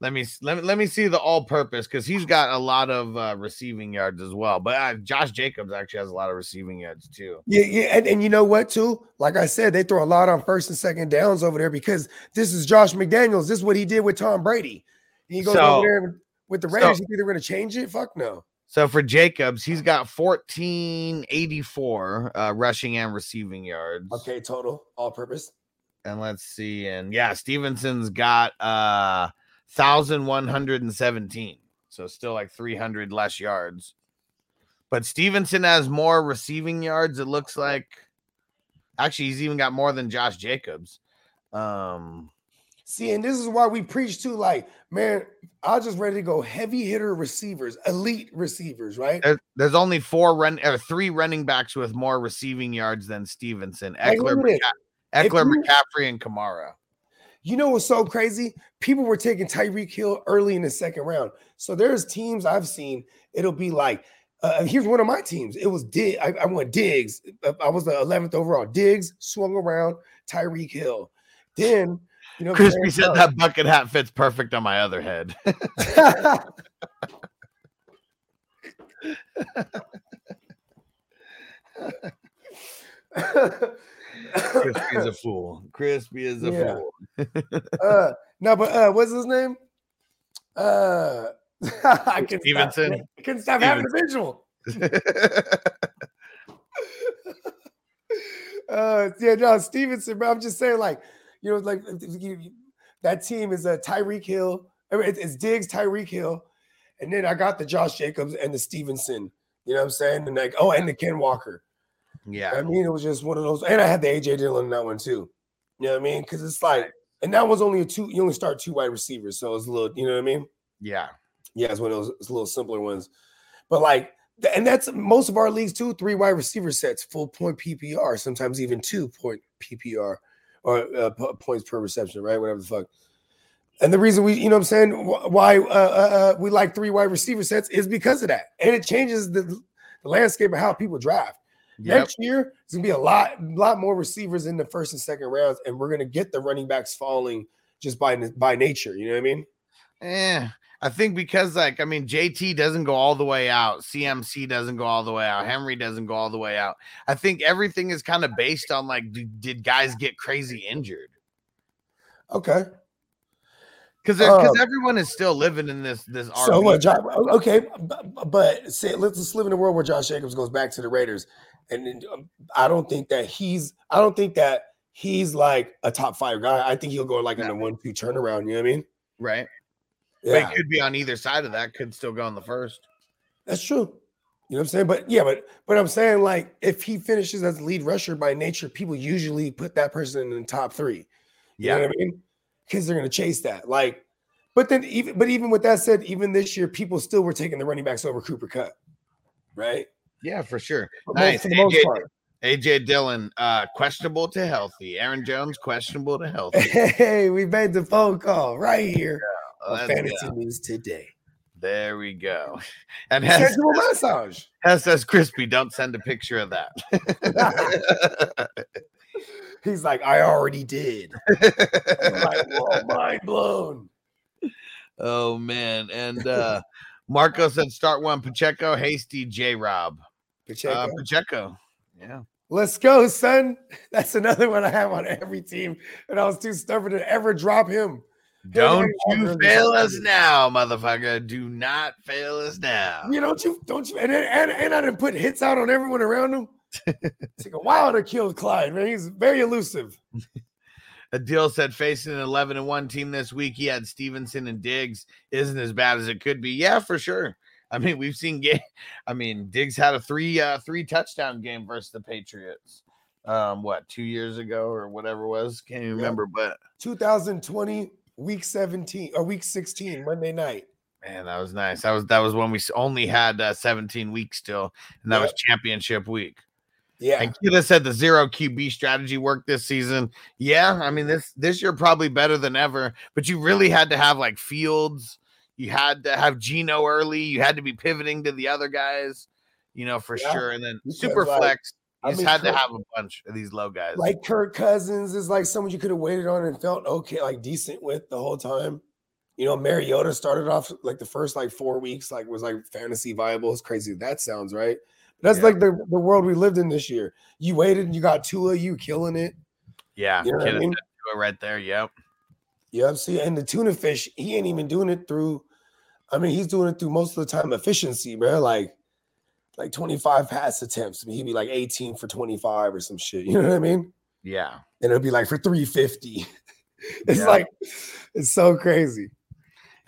Let me let me let me see the all-purpose because he's got a lot of uh, receiving yards as well. But uh, Josh Jacobs actually has a lot of receiving yards too.
Yeah, yeah, and, and you know what, too? Like I said, they throw a lot on first and second downs over there because this is Josh McDaniels. This is what he did with Tom Brady. He goes
So-
over there with the
so-
Raiders. you think they're going to change it? Fuck no.
So for Jacobs, he's got 1484 uh, rushing and receiving yards.
Okay, total, all purpose.
And let's see. And yeah, Stevenson's got uh 1117. So still like 300 less yards. But Stevenson has more receiving yards. It looks like actually he's even got more than Josh Jacobs. Um
See, and this is why we preach too. Like, man, I just ready to go heavy hitter receivers, elite receivers, right?
there- there's only four run or three running backs with more receiving yards than Stevenson.
Ekeler, at it.
McCa- Ekeler,
you-
McCaffrey, and Kamara.
You know what's so crazy? People were taking Tyreek Hill early in the second round. So there's teams I've seen. It'll be like, uh, here's one of my teams. It was Dig. I, I went Diggs. Uh, I was the 11th overall. Diggs swung around Tyreek Hill. Then, you know,
Crispy said
Van
that bucket hat fits perfect on my other head. <laughs> <laughs> <laughs> Crispy is a <laughs> fool. Crispy is a
Yeah.
fool.
uh, <laughs> no, but uh, what's his name? Uh, <laughs> I can
Stevenson?
Stop, I can stop having a visual. Uh, yeah, no, Stevenson, bro. I'm just saying, like, you know, like you- that team is a uh, Tyreek Hill. I mean, it's, it's Diggs, Tyreek Hill, and then I got the Josh Jacobs and the Stevenson. You know what I'm saying? And like, oh, and the Ken Walker. I mean, it was just one of those. And I had the AJ Dillon in that one too. You know what I mean? Because it's like, and that was only a two. You only start two wide receivers, so it's a little. You know what I mean?
Yeah.
Yeah, it's one of those it's a little simpler ones. But like And that's most of our leagues too. Three wide receiver sets, full point PPR, sometimes even two point PPR or uh, po- points per reception, right? Whatever the fuck. And the reason we, you know, what I'm saying why uh, uh, uh, we like three wide receiver sets is because of that, and it changes the, the landscape of how people draft.
Yep.
Next year, it's gonna be a lot, lot more receivers in the first and second rounds, and we're gonna get the running backs falling just by by nature. You know what I mean?
Eh, I think because like I mean JT doesn't go all the way out, CMC doesn't go all the way out, Henry doesn't go all the way out. I think everything is kind of based on like do, did guys get crazy injured?
Okay.
Because because
Um,
everyone is still living in this this
So
RB.
what? Josh, okay, but, but say, let's just live in a world where Josh Jacobs goes back to the Raiders, and um, I don't think that he's. I don't think that he's like a top five guy. I think he'll go like in a one two turnaround. You know what I mean?
right?
Yeah,
But it could be on either side of that. Could still go on the first.
that's true. You know what I'm saying? But yeah, but but I'm saying like if he finishes as lead rusher by nature, people usually put that person in the top three. You know what I mean? Because they're gonna chase that. Like, but then even but even with that said, even this year, people still were taking the running backs over Cooper Kupp, right?
yeah, for sure.
For most-
Nice.
For
AJ. AJ Dillon, uh, questionable to healthy. Aaron Jones, questionable to healthy.
Hey, we made the phone call right here on Fantasy
go.
News today.
There we go. <laughs> And Hess,
Sensual massage. <laughs>
Hess says, Crispy, don't send a picture of that. <laughs>
He's like, I already did. I'm like, <laughs> mind blown.
oh, man. And uh, Marco said, start one Pacheco, Hasty, J Rob.
Pacheco.
Uh, Pacheco. Yeah.
Let's go, son. <laughs> That's another one I have on every team. And I was too stubborn to ever drop him.
Don't you fail us now, motherfucker. Do not fail us now.
You don't you don't you and, and, and I didn't put hits out on everyone around him. It took a while to kill Clyde, man. He's very elusive. <laughs>
Adil said facing an 11 and 1 team this week, he had Stevenson and Diggs isn't as bad as it could be. Yeah, for sure. I mean, we've seen game. I mean, Diggs had a three uh three touchdown game versus the Patriots. Um, what two years ago or whatever it was? Can't even
Yeah.
remember, but
2020, week 17 or week 16, Monday night.
man, that was nice. That was that was when we only had uh, 17 weeks still, and that was championship week.
Yeah.
And Kida said the zero QB strategy worked this season. Yeah, I mean this this year probably better than ever, but you really had to have like Fields, you had to have Gino early, you had to be pivoting to the other guys, you know, for
Yeah,
sure. And then
because,
super
like,
flex,
I
you just
mean,
had to have a bunch of these low guys.
like Kirk Cousins is like someone you could have waited on and felt okay, like decent with the whole time. You know, Mariota started off like the first like four weeks, like was like fantasy viable. It's crazy. That sounds right. That's
Yeah.
like the, the world we lived in this year. You waited and you got Tua, you killing it.
yeah,
You know I mean?
said do it right there. Yep.
Yeah, see, and the tuna fish, he ain't even doing it through. I mean, he's doing it through most of the time efficiency, bro. Like, like 25 pass attempts. I mean, he'd be like 18 for 25 or some shit. <laughs> You know what I mean?
Yeah.
And it'll be like for 350. <laughs> it's
Yeah.
like, it's so crazy.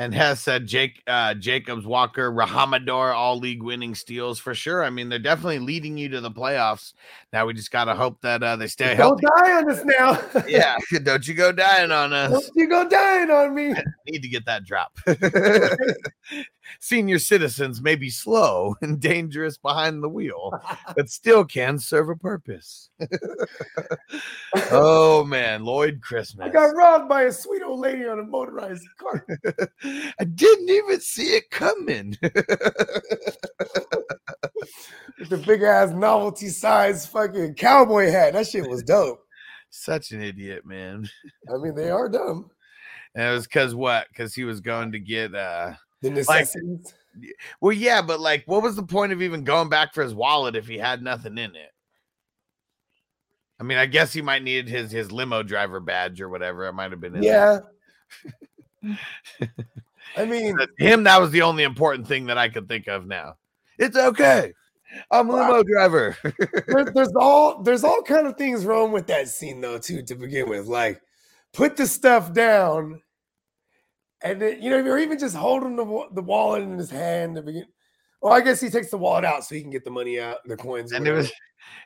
And Hess said Jake uh Jacobs Walker Rhamondre all league winning steals for sure. I mean, they're definitely leading you to the playoffs. Now we just gotta hope that uh they stay
Don't
healthy.
die on us now. <laughs>
Yeah, don't you go dying on us.
Don't you go dying on me.
I <laughs> Need to get that drop. <laughs> Senior citizens may be slow <laughs> and dangerous behind the wheel, <laughs> but still can serve a purpose. oh man, Lloyd Christmas.
I got robbed by a sweet old lady on a motorized car. <laughs>
I didn't even see it coming.
with the big ass novelty size fucking cowboy hat. That shit was dope.
Such an idiot, man.
I mean, they are dumb.
And it was because what? Because he was going to get uh
The necessities.
well, yeah, but like what was the point of even going back for his wallet if he had nothing in it? I mean, I guess he might need his his limo driver badge or whatever. It might have been in
yeah. <laughs> I mean,
him, that was the only important thing that I could think of now. It's okay. I'm a limo driver.
there- <laughs> there's all there's all kind of things wrong with that scene though, too, to begin with. Like, put the stuff down, and then, you know, or even just holding the the wallet in his hand to begin. Well, I guess he takes the wallet out so he can get the money out, the coins.
and it was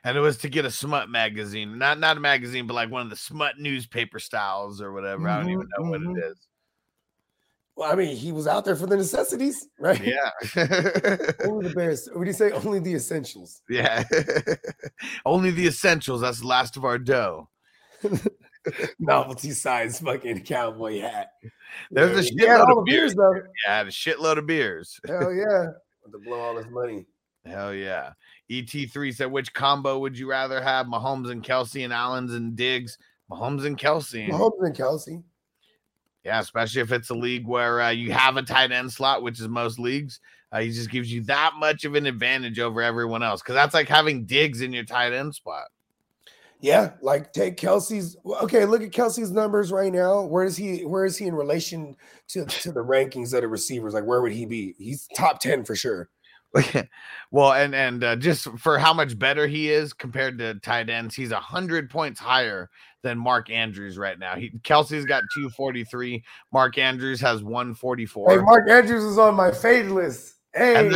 and it was to get a smut magazine. Not not a magazine, but like one of the smut newspaper styles or whatever. I don't even
Mhm,
know what
mhm.
it is.
Well, I mean, he was out there for the necessities, right?
Yeah. <laughs>
Only the Bears. What do you say? Only the essentials.
yeah. <laughs> Only the essentials. That's the last of our dough. <laughs> <laughs>
Novelty size fucking cowboy hat.
There's a
He
shitload of
the beers though.
Yeah, a shitload of beers. <laughs>
Hell yeah. To blow all his money.
Hell yeah. ET3 said, which combo would you rather have? Mahomes and Kelce and Allens and Diggs? Mahomes and Kelce.
Mahomes and Kelce.
Yeah, especially if it's a league where uh, you have a tight end slot, which is most leagues. Uh, he just gives you that much of an advantage over everyone else because that's like having Diggs in your tight end spot.
Yeah, like take Kelce's. Okay, look at Kelce's numbers right now. Where is he? Where is he in relation to to the rankings of the receivers? Like, where would he be? He's top ten for sure. <laughs>
well, and and uh, just for how much better he is compared to tight ends, he's a hundred points higher than Mark Andrews right now. He Kelce's got two forty three. Mark Andrews has one forty four.
Hey, Mark Andrews is on my fade list. Hey,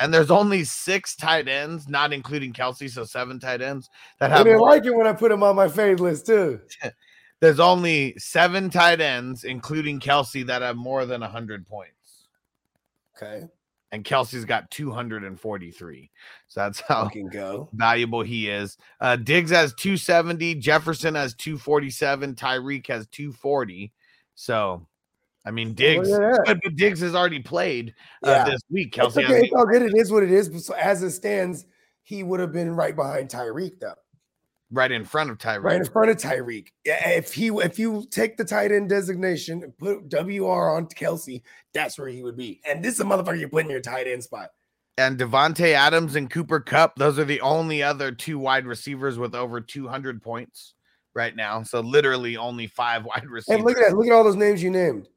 And there's only six tight ends, not including Kelce, so seven tight ends that have.
I
didn't
like it when I put him on my fade list too. <laughs>
there's only seven tight ends, including Kelce, that have more than hundred points,
Okay,
and Kelce's got two hundred and forty three. So that's how valuable he is. Uh, Diggs has 270, Jefferson has 247, Tyreek has 240. So, I mean, Diggs,
Look at that.
but, but Diggs has already played uh,
Yeah.
this week.
It's
Kelce
okay.
has
It's all good. It is what it is. But so as it stands, he would have been right behind Tyreek though.
right in front of Tyreek.
right in front of Tyreek. Yeah, If he if you take the tight end designation and put WR on Kelce, that's where he would be. And this is a motherfucker you put in your tight end spot.
And Davante Adams and Cooper Kupp, those are the only other two wide receivers with over 200 points right now. So, literally, only five <laughs> wide receivers.
And look at that. Look at all those names you named.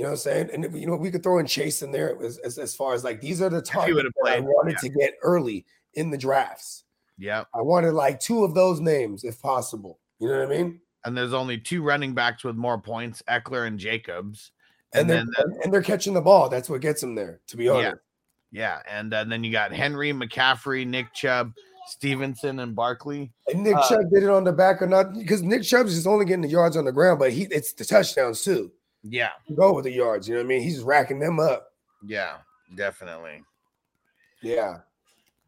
You know what I'm saying? And you know, we could throw in Chase in there as, as, as far as like these are the targets
would've
I
played,
wanted to get early in the drafts.
Yeah.
I wanted like two of those names if possible. You know what I mean?
And there's only two running backs with more points Ekeler and Jacobs.
And,
And
they're and they're catching the ball. That's what gets them there, to be
Yeah.
honest.
Yeah, and uh, then you got Henry, McCaffrey, Nick Chubb, Stevenson, and Barkley.
And Nick
Uh,
Chubb did it on the back or not because Nick Chubb is only getting the yards on the ground, but he it's the touchdowns too.
Yeah,
Go with the yards, you know what I mean? He's racking them up.
yeah, definitely.
Yeah.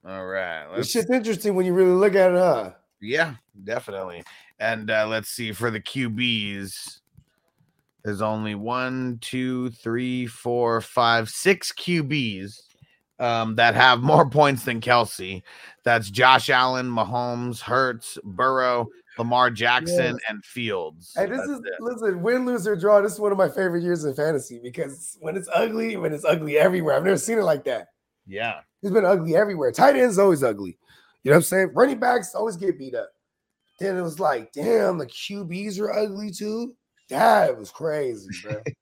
All right,
This
let's,
shit's interesting when you really look at it, huh?
yeah, definitely. And uh, let's see for the QBs. There's only one, two, three, four, five, six QBs um, that have more <laughs> points than Kelce. That's Josh Allen, Mahomes, Hurts, Burrow, Lamar Jackson, and Fields.
Hey, this
That's
is
it.
listen, win, lose, or draw. This is one of my favorite years in fantasy because when it's ugly, when it's ugly everywhere. I've never seen it like that.
yeah.
It's been ugly everywhere. Tight ends always ugly. You know what I'm saying? Running backs always get beat up. Then it was like, damn, the QBs are ugly too. That was crazy, bro. <laughs>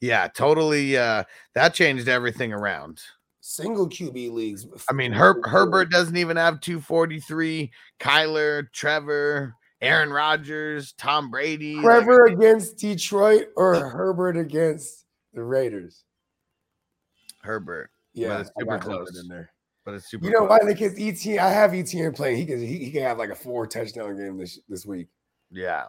Yeah, totally. Uh, that changed everything around.
Single QB leagues.
I mean, Her- Herbert doesn't even have 243. Kyler, Trevor, Aaron Rodgers, Tom Brady. like-
Trevor against Detroit or Herbert against the Raiders.
Herbert,
Yeah,
it's super close.
in there.
but it's super.
You know
close.
why? Because ET, I have ETN playing. He can he, he can have like a four touchdown game this this week.
Yeah.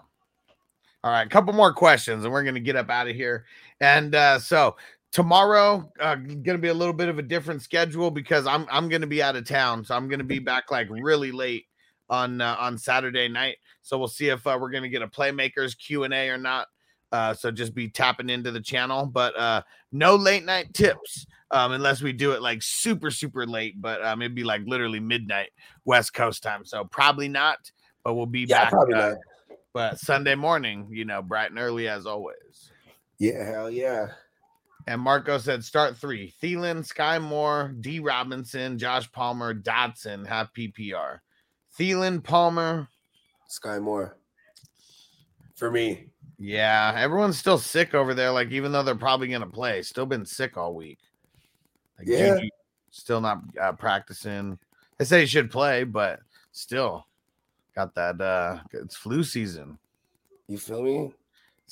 All right, a couple more questions, and we're gonna get up out of here. And uh, so tomorrow, uh, gonna be a little bit of a different schedule because I'm I'm gonna be out of town, so I'm gonna be <laughs> back like really late on uh, on Saturday night. So we'll see if uh, we're gonna get a playmakers Q and A or not. Uh, so just be tapping into the channel, but uh, no late night tips um, unless we do it like super super late. But um, it'd be like literally midnight West Coast time, so probably not. But we'll be
Yeah,
back.
probably
uh,
not.
but Sunday morning, you know, bright and early as always.
Yeah, hell yeah.
And Marco said start three. Thielen, Skyy Moore, D. Robinson, Josh Palmer, Dotson have PPR. Thielen, Palmer.
Skyy Moore. For me.
Yeah, everyone's still sick over there. Like, even though they're probably going to play, still been sick all week. Like,
Yeah.
Juju still not uh, practicing. They say he should play, but still got that. uh It's flu season.
You feel me?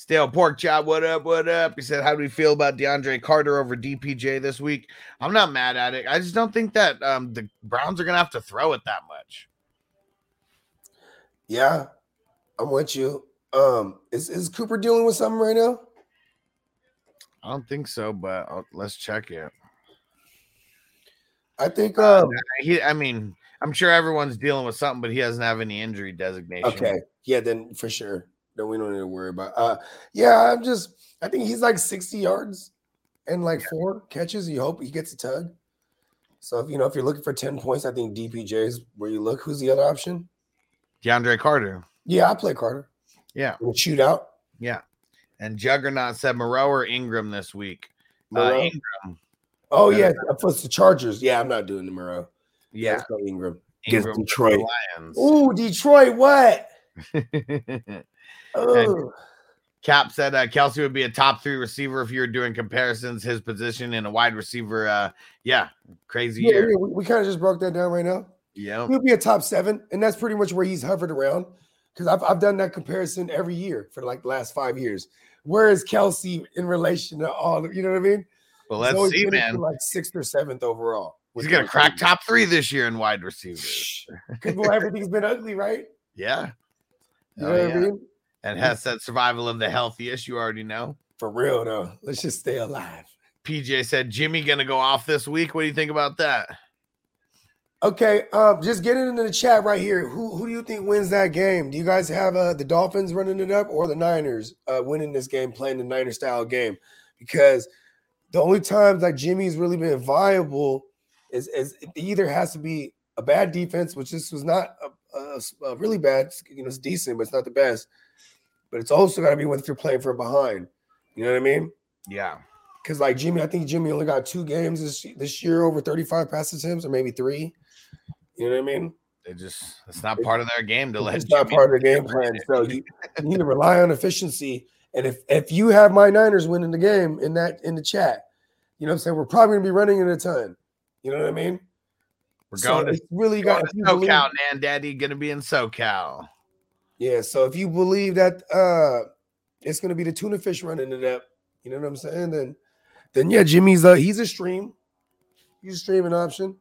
Stale pork chop, what up? What up? He said, How do we feel about DeAndre Carter over DPJ this week? I'm not mad at it. I just don't think that um, the Browns are gonna have to throw it that much.
Yeah. I'm with you. Um, is, is Cooper dealing with something right now?
I don't think so, but uh, let's check it.
I think. Um,
He, I mean, I'm sure everyone's dealing with something, but he doesn't have any injury designation.
okay, yeah, then for sure. No, we don't need to worry about. Uh, yeah, I'm just. I think he's like 60 yards and like four catches. You hope he gets a tug. So if you know if you're looking for 10 points, I think DPJ is where you look. Who's the other option?
DeAndre Carter.
Yeah, I play Carter.
Yeah,
In the shootout.
yeah. And Juggernaut said Moreau or Ingram this week. Uh, Ingram.
oh
Yeah.
yeah, for the Chargers. Yeah, I'm not doing the Moreau.
Yeah,
let's go Ingram. Against
Ingram
Detroit.
Lions.
Ooh, Detroit. What? <laughs> Oh,
Cap said uh, Kelce would be a top three receiver if you were doing comparisons. His position in a wide receiver, uh, yeah, crazy
yeah,
year.
yeah, we, we kind of just broke that down right now.
Yeah,
He'll be a top seven, and that's pretty much where he's hovered around. Because I've, I've done that comparison every year for like the last five years. Where is Kelce in relation to all? of- You know what I mean?
well, let's see, man.
Like sixth or seventh overall.
He's gonna crack top three this year in wide receivers.
Because well, everything's been ugly, right? <laughs>
Yeah,
You
Oh,
know what
yeah.
I mean?
And has said survival of the healthiest. You already know.
For real though, let's just stay alive.
PJ said Jimmy gonna go off this week. What do you think about that?
Okay, um, just get it into the chat right here. Who who do you think wins that game? Do you guys have uh, the Dolphins running it up or the Niners uh, winning this game, playing the Niner style game? Because the only times like Jimmy's really been viable is, is it either has to be a bad defense, which this was not a, a, a really bad. You know, it's decent, but it's not the best. But it's also got to be when you're playing from behind. You know what I mean?
Yeah,
Because like Jimmy, I think Jimmy only got two games this this year over 35 pass attempts, or maybe three. You know what I mean?
they just it's not part of their game to let.
It's not part of the game plan. So you, you need to rely on efficiency. And if if you have my Niners winning the game in that in the chat, you know what I'm saying? We're probably gonna be running in a ton. You know what I mean?
We're
So
going to,
really
going
got
to
if you believe-
SoCal, Nan Daddy. Gonna be in SoCal.
Yeah. So if you believe that uh it's gonna be the tuna fish running it up, you know what I'm saying? Then then yeah, Jimmy's uh he's a stream. He's a streaming option.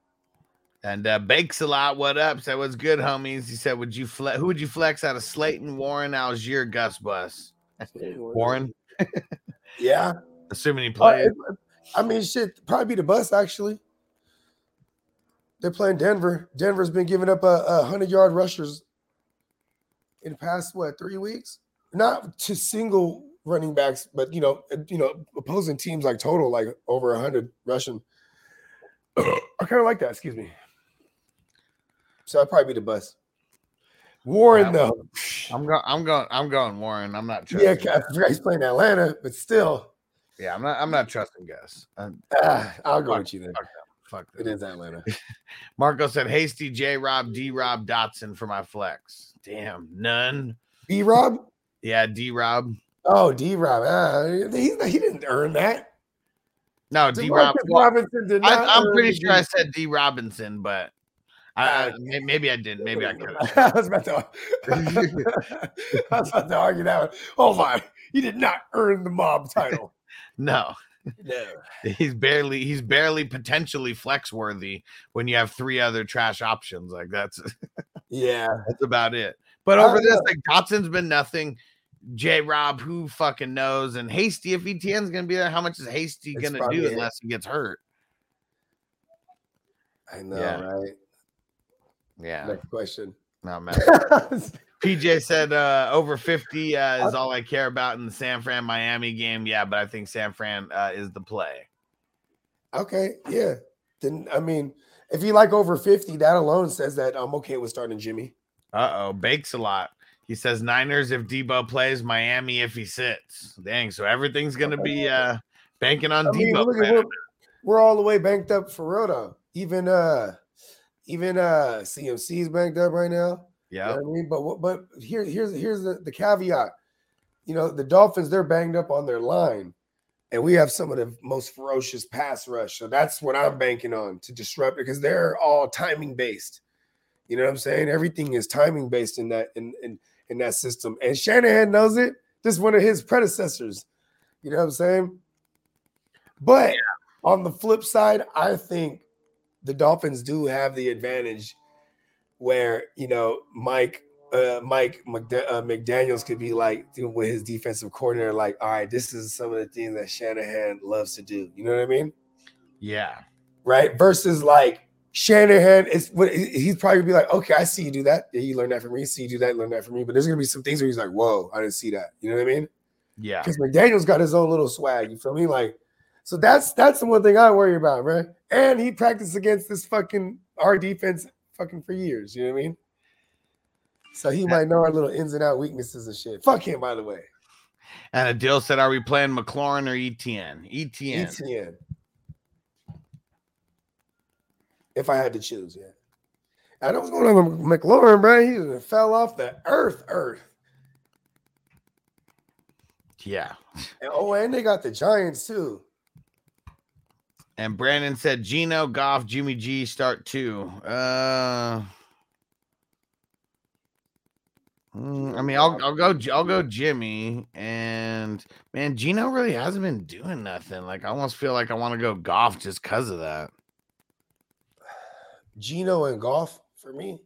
And uh, bakes a lot. What up? Said what's good, homies. He said, "Would you flex? Who would you flex out of Slayton, Warren, Allgeier, Gus Bus? Warren, <laughs>
Yeah.
assuming he
Uh,
plays.
it- I mean, shit, probably be the bus actually. They're playing Denver. Denver's been giving up a, a hundred yard rushers in the past what three weeks? Not to single running backs, but you know, you know, opposing teams like total like over a hundred rushing. <clears throat> I kind of like that. Excuse me. So I'd probably be the bus. Warren
Yeah.
though, <laughs>
I'm going. I'm going. I'm going Warren. I'm not
yeah. I forgot he's playing Atlanta, but still,
Yeah, I'm not. I'm not trusting Gus. Uh,
ah, I'll go
Fuck,
with you then.
fuck fuck.
It is Atlanta. <laughs>
Marco said, "Hasty J Rob D Rob Dotson for my flex." Damn, none.
B Rob.
Yeah, D Rob.
Oh, D Rob. Ah, he, he didn't earn that.
No, D Rob.
Robinson did not.
I, I'm
earn
pretty sure I said D Robinson, but I, I, maybe I didn't. Maybe I could. have. <laughs>
I was about to. <laughs> I was about to argue that one. Hold on. He did not earn the mob title. <laughs>
No,
No. <laughs>
he's barely. He's barely potentially flex worthy when you have three other trash options. Like that's <laughs>
Yeah.
that's about it. But over this,
know.
like Dotson's been nothing. J Rob, who fucking knows? And Hasty, if ETN's gonna be there, how much is Hasty
It's
gonna do
it.
unless he gets hurt?
I know,
Yeah.
right?
Yeah,
Next question.
not <laughs> mad. PJ said uh, over 50 uh, is all I care about in the San Fran Miami game. Yeah, but I think San Fran uh, is the play.
okay. Yeah. Then, I mean, if you like over 50, that alone says that I'm okay with starting Jimmy.
Uh oh, bakes a lot. He says Niners if Deebo plays, Miami if he sits. Dang, so everything's gonna be uh banking on
I mean,
Deebo.
we're, we're all the way banked up for real though. Even uh even uh CMC's banked up right now. You know
Yeah,
I mean? But but here here's here's the, the caveat. You know, the Dolphins they're banged up on their line, and we have some of the most ferocious pass rush. So that's what I'm banking on to disrupt because they're all timing based. You know what I'm saying? Everything is timing based in that in in, in that system. And Shanahan knows it. This is one of his predecessors. You know what I'm saying? But on the flip side, I think the Dolphins do have the advantage where you know Mike uh, Mike McD- uh, McDaniel's could be like doing with his defensive coordinator, like, all right, this is some of the things that Shanahan loves to do. You know what I mean?
Yeah.
Right. Versus like Shanahan is what he's probably be like, okay, I see you do that. Yeah, you learn that from me. See you do that, learn that from me. But there's gonna be some things where he's like, whoa, I didn't see that. You know what I mean?
Yeah.
Because McDaniel's got his own little swag. You feel me? Like, so that's that's the one thing I worry about, man. And he practiced against this fucking our defense fucking for years. You know what I mean? So he might know our little ins and out weaknesses and shit. Fuck him, by the way.
And Adil said, "Are we playing McLaurin or ETN? ETN.
ETN. If I had to choose, yeah. I don't going on with McLaurin, bro. He fell off the earth, earth.
Yeah.
And, oh, and they got the Giants too.
And Brandon said, Gino, Goff, Jimmy G start two. Uh, mm, I mean, I'll I'll go I'll go Jimmy and man, Gino really hasn't been doing nothing. Like I almost feel like I want to go Goff just because of that. <sighs>
Gino and golf for me.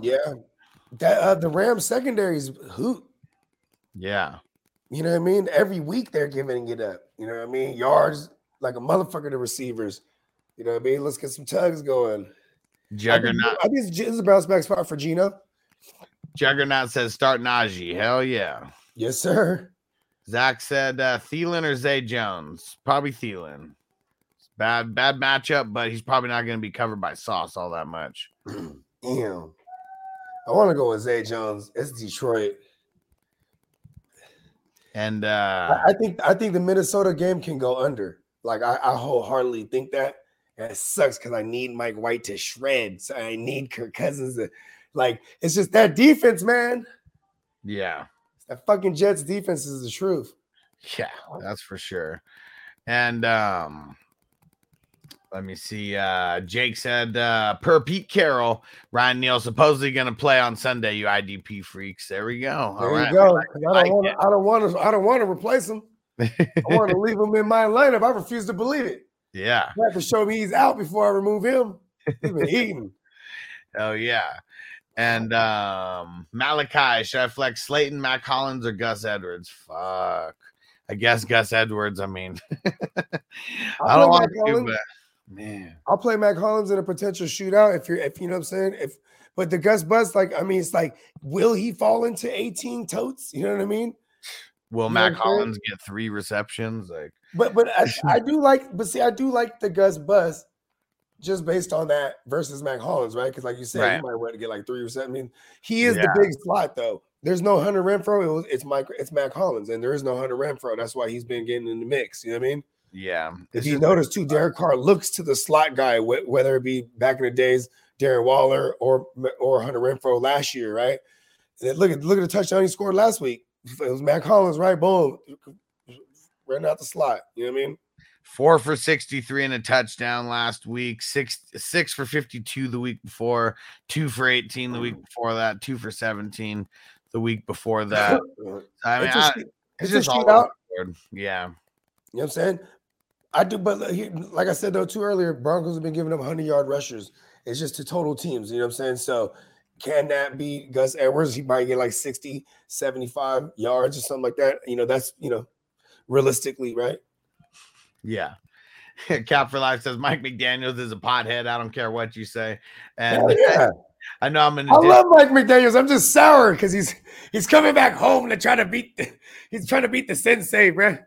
Yeah, that uh, the Rams secondaries hoot.
Yeah,
You know what I mean? Every week they're giving it up. You know what I mean? Yards like a motherfucker to receivers. You know what I mean? Let's get some tugs going.
Juggernaut.
I think this is a bounce back spot for Gino.
Juggernaut says start Najee. Hell yeah.
Yes, sir.
Zach said uh, Thielen or Zay Jones. Probably Thielen. Bad bad matchup, but he's probably not going to be covered by Sauce all that much. <clears throat>
Damn. I want to go with Zay Jones. It's Detroit.
And uh,
I, think I think the Minnesota game can go under. Like I, I wholeheartedly think that. And it sucks because I need Mike White to shred. So I need Kirk Cousins to like it's just that defense, man.
yeah,
That fucking Jets defense is the truth.
yeah, that's for sure. And um, let me see. Uh, Jake said, uh, per Pete Carroll, Ryan Neal supposedly going to play on Sunday. You IDP freaks. There we go.
There
All right.
go. I don't want to. I don't want to. I don't want to replace him. I want to leave him in my lineup. I refuse to believe it.
Yeah.
You have to show me he's out before I remove him. He's been eating. <laughs>
Oh yeah. And um Malachi, should I flex Slayton, Mack Hollins, or Gus Edwards? Fuck. I guess Gus Edwards. I mean, <laughs> I don't want to, but man,
I'll play Mack Hollins in a potential shootout if you're if you know what I'm saying. If but the Gus Bus, like I mean, it's like, will he fall into 18 totes? You know what I mean?
will
You
Matt
saying?
Get three receptions? Like,
But but I, <laughs> I do like, but see, I do like the Gus Bus just based on that versus Mack Hollins, right? Because like you said,
Right.
you might want to get like three receptions. I mean, he is
Yeah.
the big slot though. There's no Hunter Renfrow. It was, it's Mike. It's Mack Hollins, and there is no Hunter Renfrow. That's why he's been getting in the mix. You know what I mean?
Yeah,
If you notice too, Derek Carr looks to the slot guy, wh- whether it be back in the days, Darren Waller or or Hunter Renfrow last year, right? And look at look at the touchdown he scored last week. It was Mack Hollins, right? Boom, ran out the slot. You know what I mean?
four for 63 and a touchdown last week, six six for 52 the week before, two for 18 the week before that, two for 17 the week before that. <laughs> I mean,
it's
I,
a, shoot-
it's just all
shootout.
over the board. Yeah.
You know what I'm saying? I do, but like I said though too earlier, Broncos have been giving up 100 yard rushers. It's just to total teams. You know what I'm saying? So can that be Gus Edwards? He might get like 60, 75 yards or something like that. You know, that's you know, realistically, right?
Yeah. <laughs> Cap for Life says Mike McDaniels is a pothead. I don't care what you say.
Hell
And
yeah. <laughs>
I know I'm in
I love Mike McDaniels. I'm just sour because he's he's coming back home to try to beat the, he's trying to beat the sensei, bro.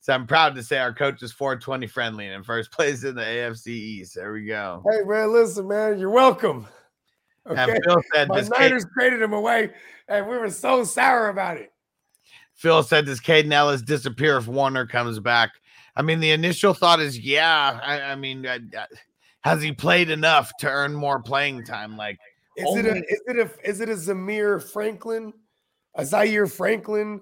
So I'm proud to say our coach is 420 friendly and in first <laughs> place in the AFC East. There we go.
Hey man, listen, man, you're welcome. Okay.
And Phil said
My Niners traded him away, and we were so sour about it.
Phil said does Kaden Elliss disappear if Werner comes back? I mean, the initial thought is yeah. I, I mean, I, I- has he played enough to earn more playing time? Like,
Is it a is it a is it a Zamir Franklin, a Zaire Franklin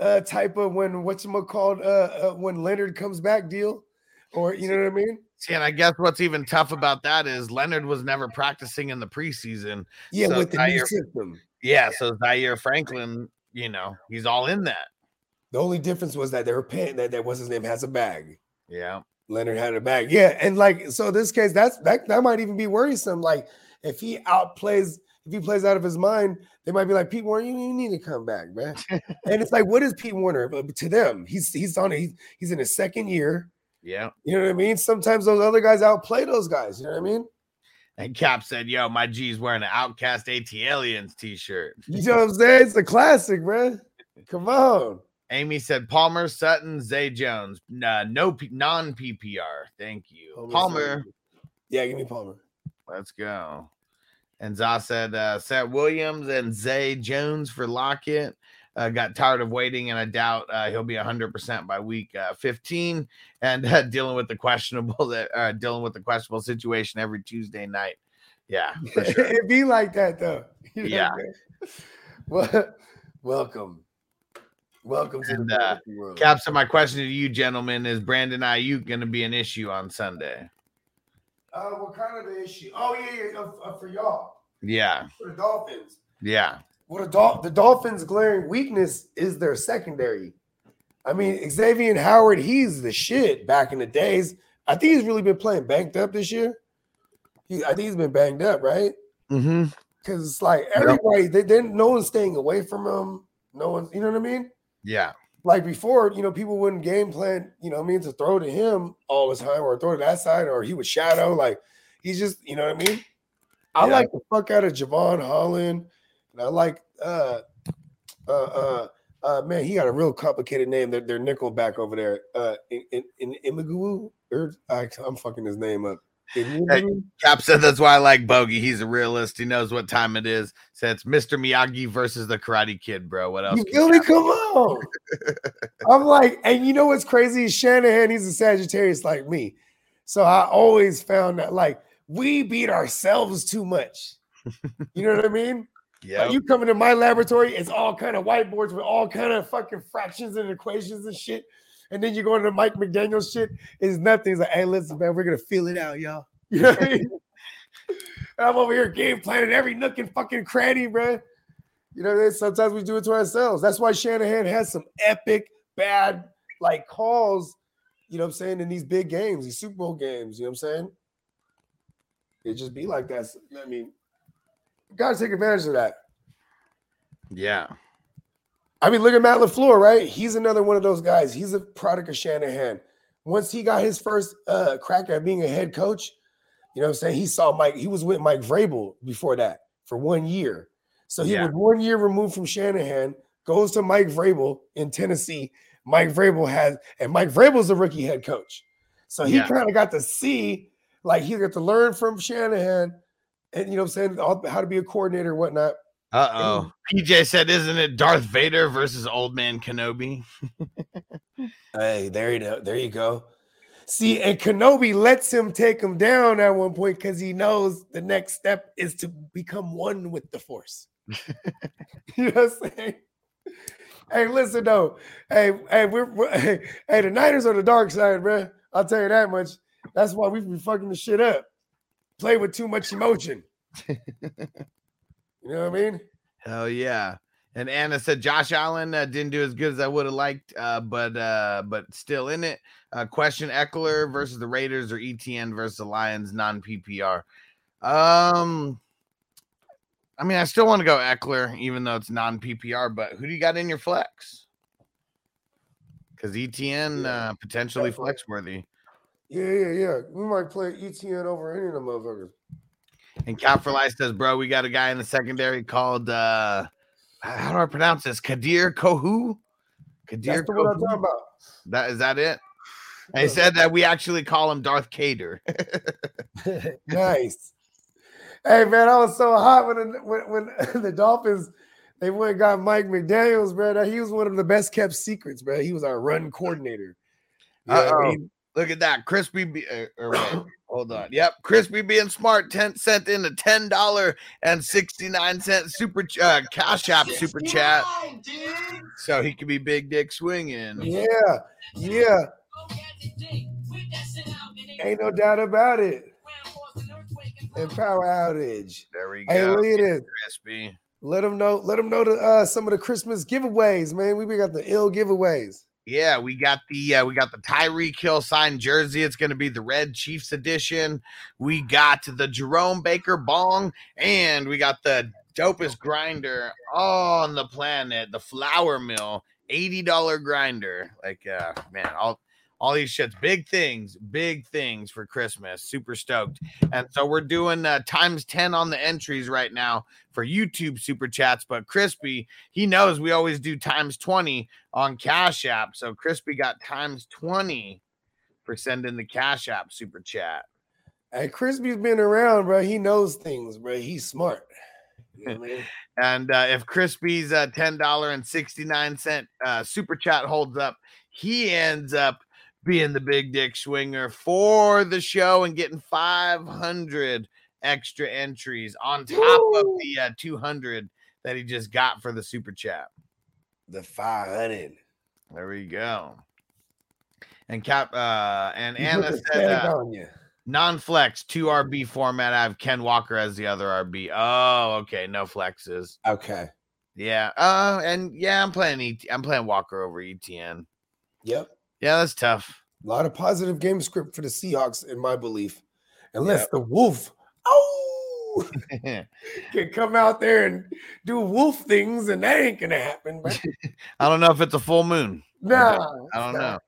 uh type of when what's it called uh, uh when Leonard comes back deal? Or you know what I mean?
see, and I guess what's even tough about that is Leonard was never practicing in the preseason.
Yeah,
So
with the new system.
Yeah, so Zaire Franklin, you know, he's all in that.
The only difference was that they were paying that that what's his name has a bag.
Yeah.
Leonard had a bag. Yeah, and like so, this case that's that that might even be worrisome. Like if he outplays, if he plays out of his mind, they might be like, Pete Werner, you, you need to come back, man. and it's like, what is Pete Werner But to them? He's he's on he's, he's in his second year.
Yeah.
You know what I mean? Sometimes those other guys outplay those guys. You know what I mean?
And Cap said, "Yo, my G's wearing an OutKast ATLiens T-shirt."
You know what I'm saying? It's a classic, man. Come on.
Amy said, "Palmer, Sutton, Zay Jones, uh, no non PPR. Thank you,
Palmer
Palmer.
Yeah, give me Palmer.
Let's go." And Za said, uh, "Seth Williams and Zay Jones for Lockett." Uh, got tired of waiting, and I doubt uh, he'll be 100% by week uh, 15. And uh, <laughs> dealing with the questionable that uh, dealing with the questionable situation every Tuesday night. Yeah, <laughs> sure.
it be like that though. <laughs> You know
Yeah.
Well, welcome. Welcome to
And,
the
uh,
world.
Cap, so my question to you, gentlemen, is Brandon Aiyuk going to be an issue on Sunday?
Uh, what kind of the issue? Oh yeah, yeah, uh, uh, for y'all,
Yeah,
for the Dolphins.
yeah,
What the, Dol- the Dolphins' glaring weakness is their secondary. I mean, Xavier Howard, he's the shit back in the days. I think he's really been playing banked up this year. He, I think he's been banged up, right?
mm-hmm.
Because it's like everybody, they, they, no one's staying away from him. No one's, you know what I mean?
yeah,
Like before, you know, people wouldn't game plan, you know I mean, to throw to him all the time or throw to that side or he would shadow. Like he's just, you know what I mean? I
Yeah.
like the fuck out of Jevon Holland. And I like uh uh uh uh man, he got a real complicated name. Their, their nickel back over there. Uh in in, in Imagoo or I, I'm fucking his name up.
Cap said that's why I like Bogey. He's a realist. He knows what time it is. Said it's Mr. Miyagi versus the Karate Kid, bro. What else?
You feel me? Come on. I'm like, and you know what's crazy? Shanahan, he's a Sagittarius like me. So I always found that like we beat ourselves too much. You know what I mean?
Yeah, <laughs>
Like you come into my laboratory, it's all kind of whiteboards with all kind of fucking fractions and equations and shit. And then you go into Mike McDaniel shit, it's nothing. It's like, hey, listen, man, we're gonna feel it out, y'all. <laughs> You know what I mean? I'm over here game planning every nook and fucking cranny, bro. You know, then sometimes we do it to ourselves. That's why Shanahan has some epic bad like calls, you know what I'm saying, in these big games, these Super Bowl games, you know what I'm saying? It just be like that. I mean, gotta take advantage of that.
yeah,
I mean, look at Matt LaFleur, right? He's another one of those guys. He's a product of Shanahan. Once he got his first uh, crack at being a head coach, you know what I'm saying? He saw Mike, he was with Mike Vrabel before that for one year. So he
Yeah.
was one year removed from Shanahan, goes to Mike Vrabel in Tennessee. Mike Vrabel has, and Mike Vrabel's a rookie head coach. So he
Yeah.
kind of got to see, like, he got to learn from Shanahan and, you know what I'm saying, all- how to be a coordinator whatnot.
Uh oh. PJ said, "Isn't it Darth Vader versus Old Man Kenobi?"
Hey, there you go. There you go. See, and Kenobi lets him take him down at one point because he knows the next step is to become one with the force. <laughs> you know what I'm saying? Hey, listen though. Hey, hey, we're, we're hey, hey, the Niners are the dark side, bro. I'll tell you that much. That's why we be fucking the shit up. Play with too much emotion. <laughs> you know what I mean?
Hell yeah. And Anna said Josh Allen uh, didn't do as good as I would have liked, uh, but uh, but still in it. Uh, question Ekeler versus the Raiders or ETN versus the Lions non PPR. Um, I mean, I still want to go Ekeler, even though it's non PPR. But who do you got in your flex? Because ETN uh, potentially flex worthy.
Yeah, yeah, yeah. We might play ETN over any of them motherfuckers.
And Cap for Life says, bro, we got a guy in the secondary called uh how do I pronounce this? Kader Kohou? Kader
That's I'm
Kohou?
talking about.
That is that it? <laughs> And he said that we actually call him Darth Cater. <laughs>
nice. Hey man, I was so hot when the, when, when <laughs> the Dolphins they went and got Mike McDaniel's, bro. That He was one of the best kept secrets, bro. He was our run coordinator. You know what I
Uh-oh.
mean?
Look at that. Crispy be- uh, or wait, <coughs> hold on. Yep. Crispy being smart 10 sent in a $10 and 69 cent super ch- uh, cash app super chat.
dude.
So he could be big dick swinging.
Yeah, yeah. Ain't no doubt about it. And power outage.
There we go.
look at.
Crispy.
Let them know. Let them know the, uh, some of the Christmas giveaways, man. We got the ill giveaways.
Yeah, we got the uh, we got the Tyreek Hill signed jersey. It's going to be the Red Chiefs edition. We got the Jerome Baker bong, and we got the dopest grinder on the planet, the Flour Mill eighty dollar grinder. Like, uh, man, all all these shits, big things, big things for Christmas. Super stoked. And so we're doing uh, times 10 on the entries right now for YouTube super chats. But Crispy, he knows we always do times 20 on Cash App. So Crispy got times 20 for sending the Cash App super chat.
Hey, Crispy's been around, bro. He knows things, bro. He's smart. You know I mean? <laughs>
And uh, if Crispy's uh, $10.69 uh, super chat holds up, he ends up being the big dick swinger for the show and getting 500 extra entries on top of the uh, 200 that he just got for the super chat.
The 500.
There we go. And Cap uh and Anna said uh, non-flex, two RB format. I have Ken Walker as the other RB. Oh, okay, no flexes.
Okay.
Yeah. Uh and yeah, I'm playing ET- I'm playing Walker over Etienne.
Yep.
Yeah, that's tough.
A lot of positive game script for the Seahawks, in my belief. Unless the Wolf, oh, <laughs> can come out there and do wolf things, and that ain't gonna happen. But <laughs>
I don't know if it's a full moon.
nah,
I don't know.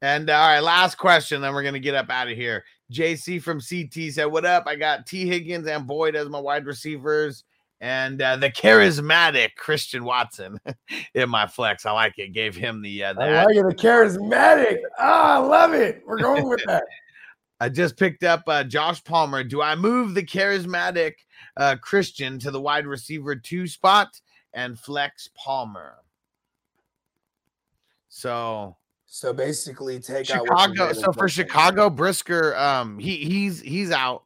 And uh, all right, last question, then we're gonna get up out of here. JC from CT said, "What up? I got Tee Higgins and Boyd as my wide receivers, and uh, the charismatic Christian Watson <laughs> in my flex. I like it. Gave him the uh, the
I like it. The charismatic. Ah, I love it. We're going with that. <laughs>
I just picked up uh, Josh Palmer. Do I move the charismatic uh, Christian to the wide receiver two spot and flex Palmer? So
So basically, take out
Chicago. So for. Chicago, Brisker, um, he he's he's out.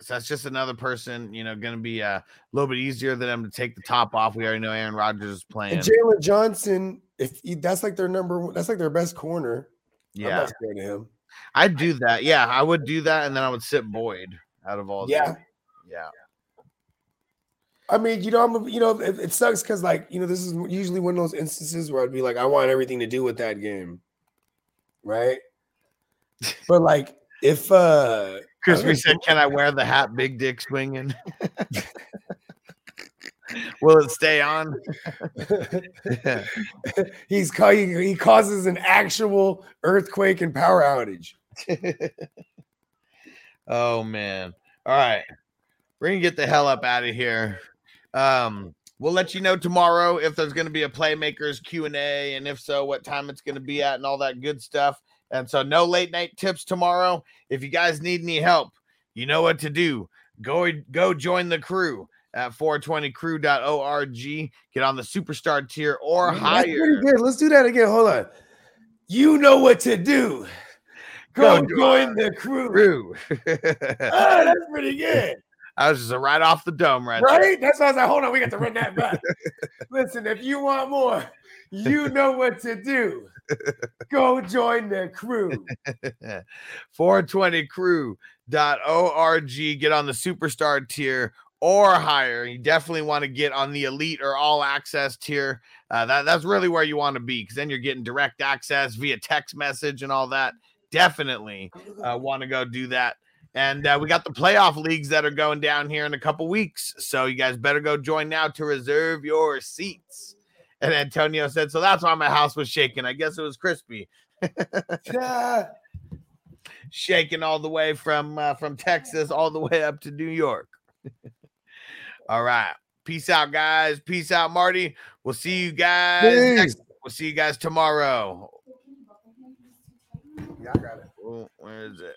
So that's just another person, you know, going to be uh, a little bit easier than them to take the top off. We already know Aaron Rodgers is playing.
And Jaylon Johnson, if he, that's like their number, one- that's like their best corner. I'm
Yeah,
not him.
I'd do that. Yeah, I would do that, and then I would sit Boyd out of all.
Yeah.
yeah.
I mean, you know, I'm, you know, it, it sucks because like, you know, this is usually one of those instances where I'd be like, I want everything to do with that game, right? <laughs> But like, if uh,
Crispy said, <laughs> "Can I wear the hat, big dick swinging? <laughs> Will it stay on?" <laughs>
he's ca- he, he causes an actual earthquake and power outage.
oh man! All right, we're gonna get the hell up out of here. Um, we'll let you know tomorrow if there's gonna be a playmakers Q and A, and if so, what time it's gonna be at, and all that good stuff. And so, no late night tips tomorrow. If you guys need any help, you know what to do. Go go join the crew at 420crew.org. Get on the superstar tier or
That's
higher.
pretty good. Let's do that again. Hold on. You know what to do. Go,
Go
join the crew.
Crew. <laughs>
Ah, that's pretty good. <laughs>
I was just right off the dome, right? there.
Right? That's why I was like, hold on, we got to run that back. <laughs> Listen, if you want more, you <laughs> know what to do. Go join the crew. <laughs>
420crew.org. Get on the superstar tier or higher. You definitely want to get on the elite or all access tier. Uh, that, that's really where you want to be because then you're getting direct access via text message and all that. Definitely uh, want to go do that. And uh, we got the playoff leagues that are going down here in a couple weeks. So you guys better go join now to reserve your seats. And Antonio said, So that's why my house was shaking. I guess it was crispy.
Ah, <laughs>
shaking all the way from uh, from Texas all the way up to New York. <laughs> all right. Peace out, guys. Peace out, Marty. We'll see you guys. next- we'll see you guys tomorrow.
Yeah, I got it.
Where is it?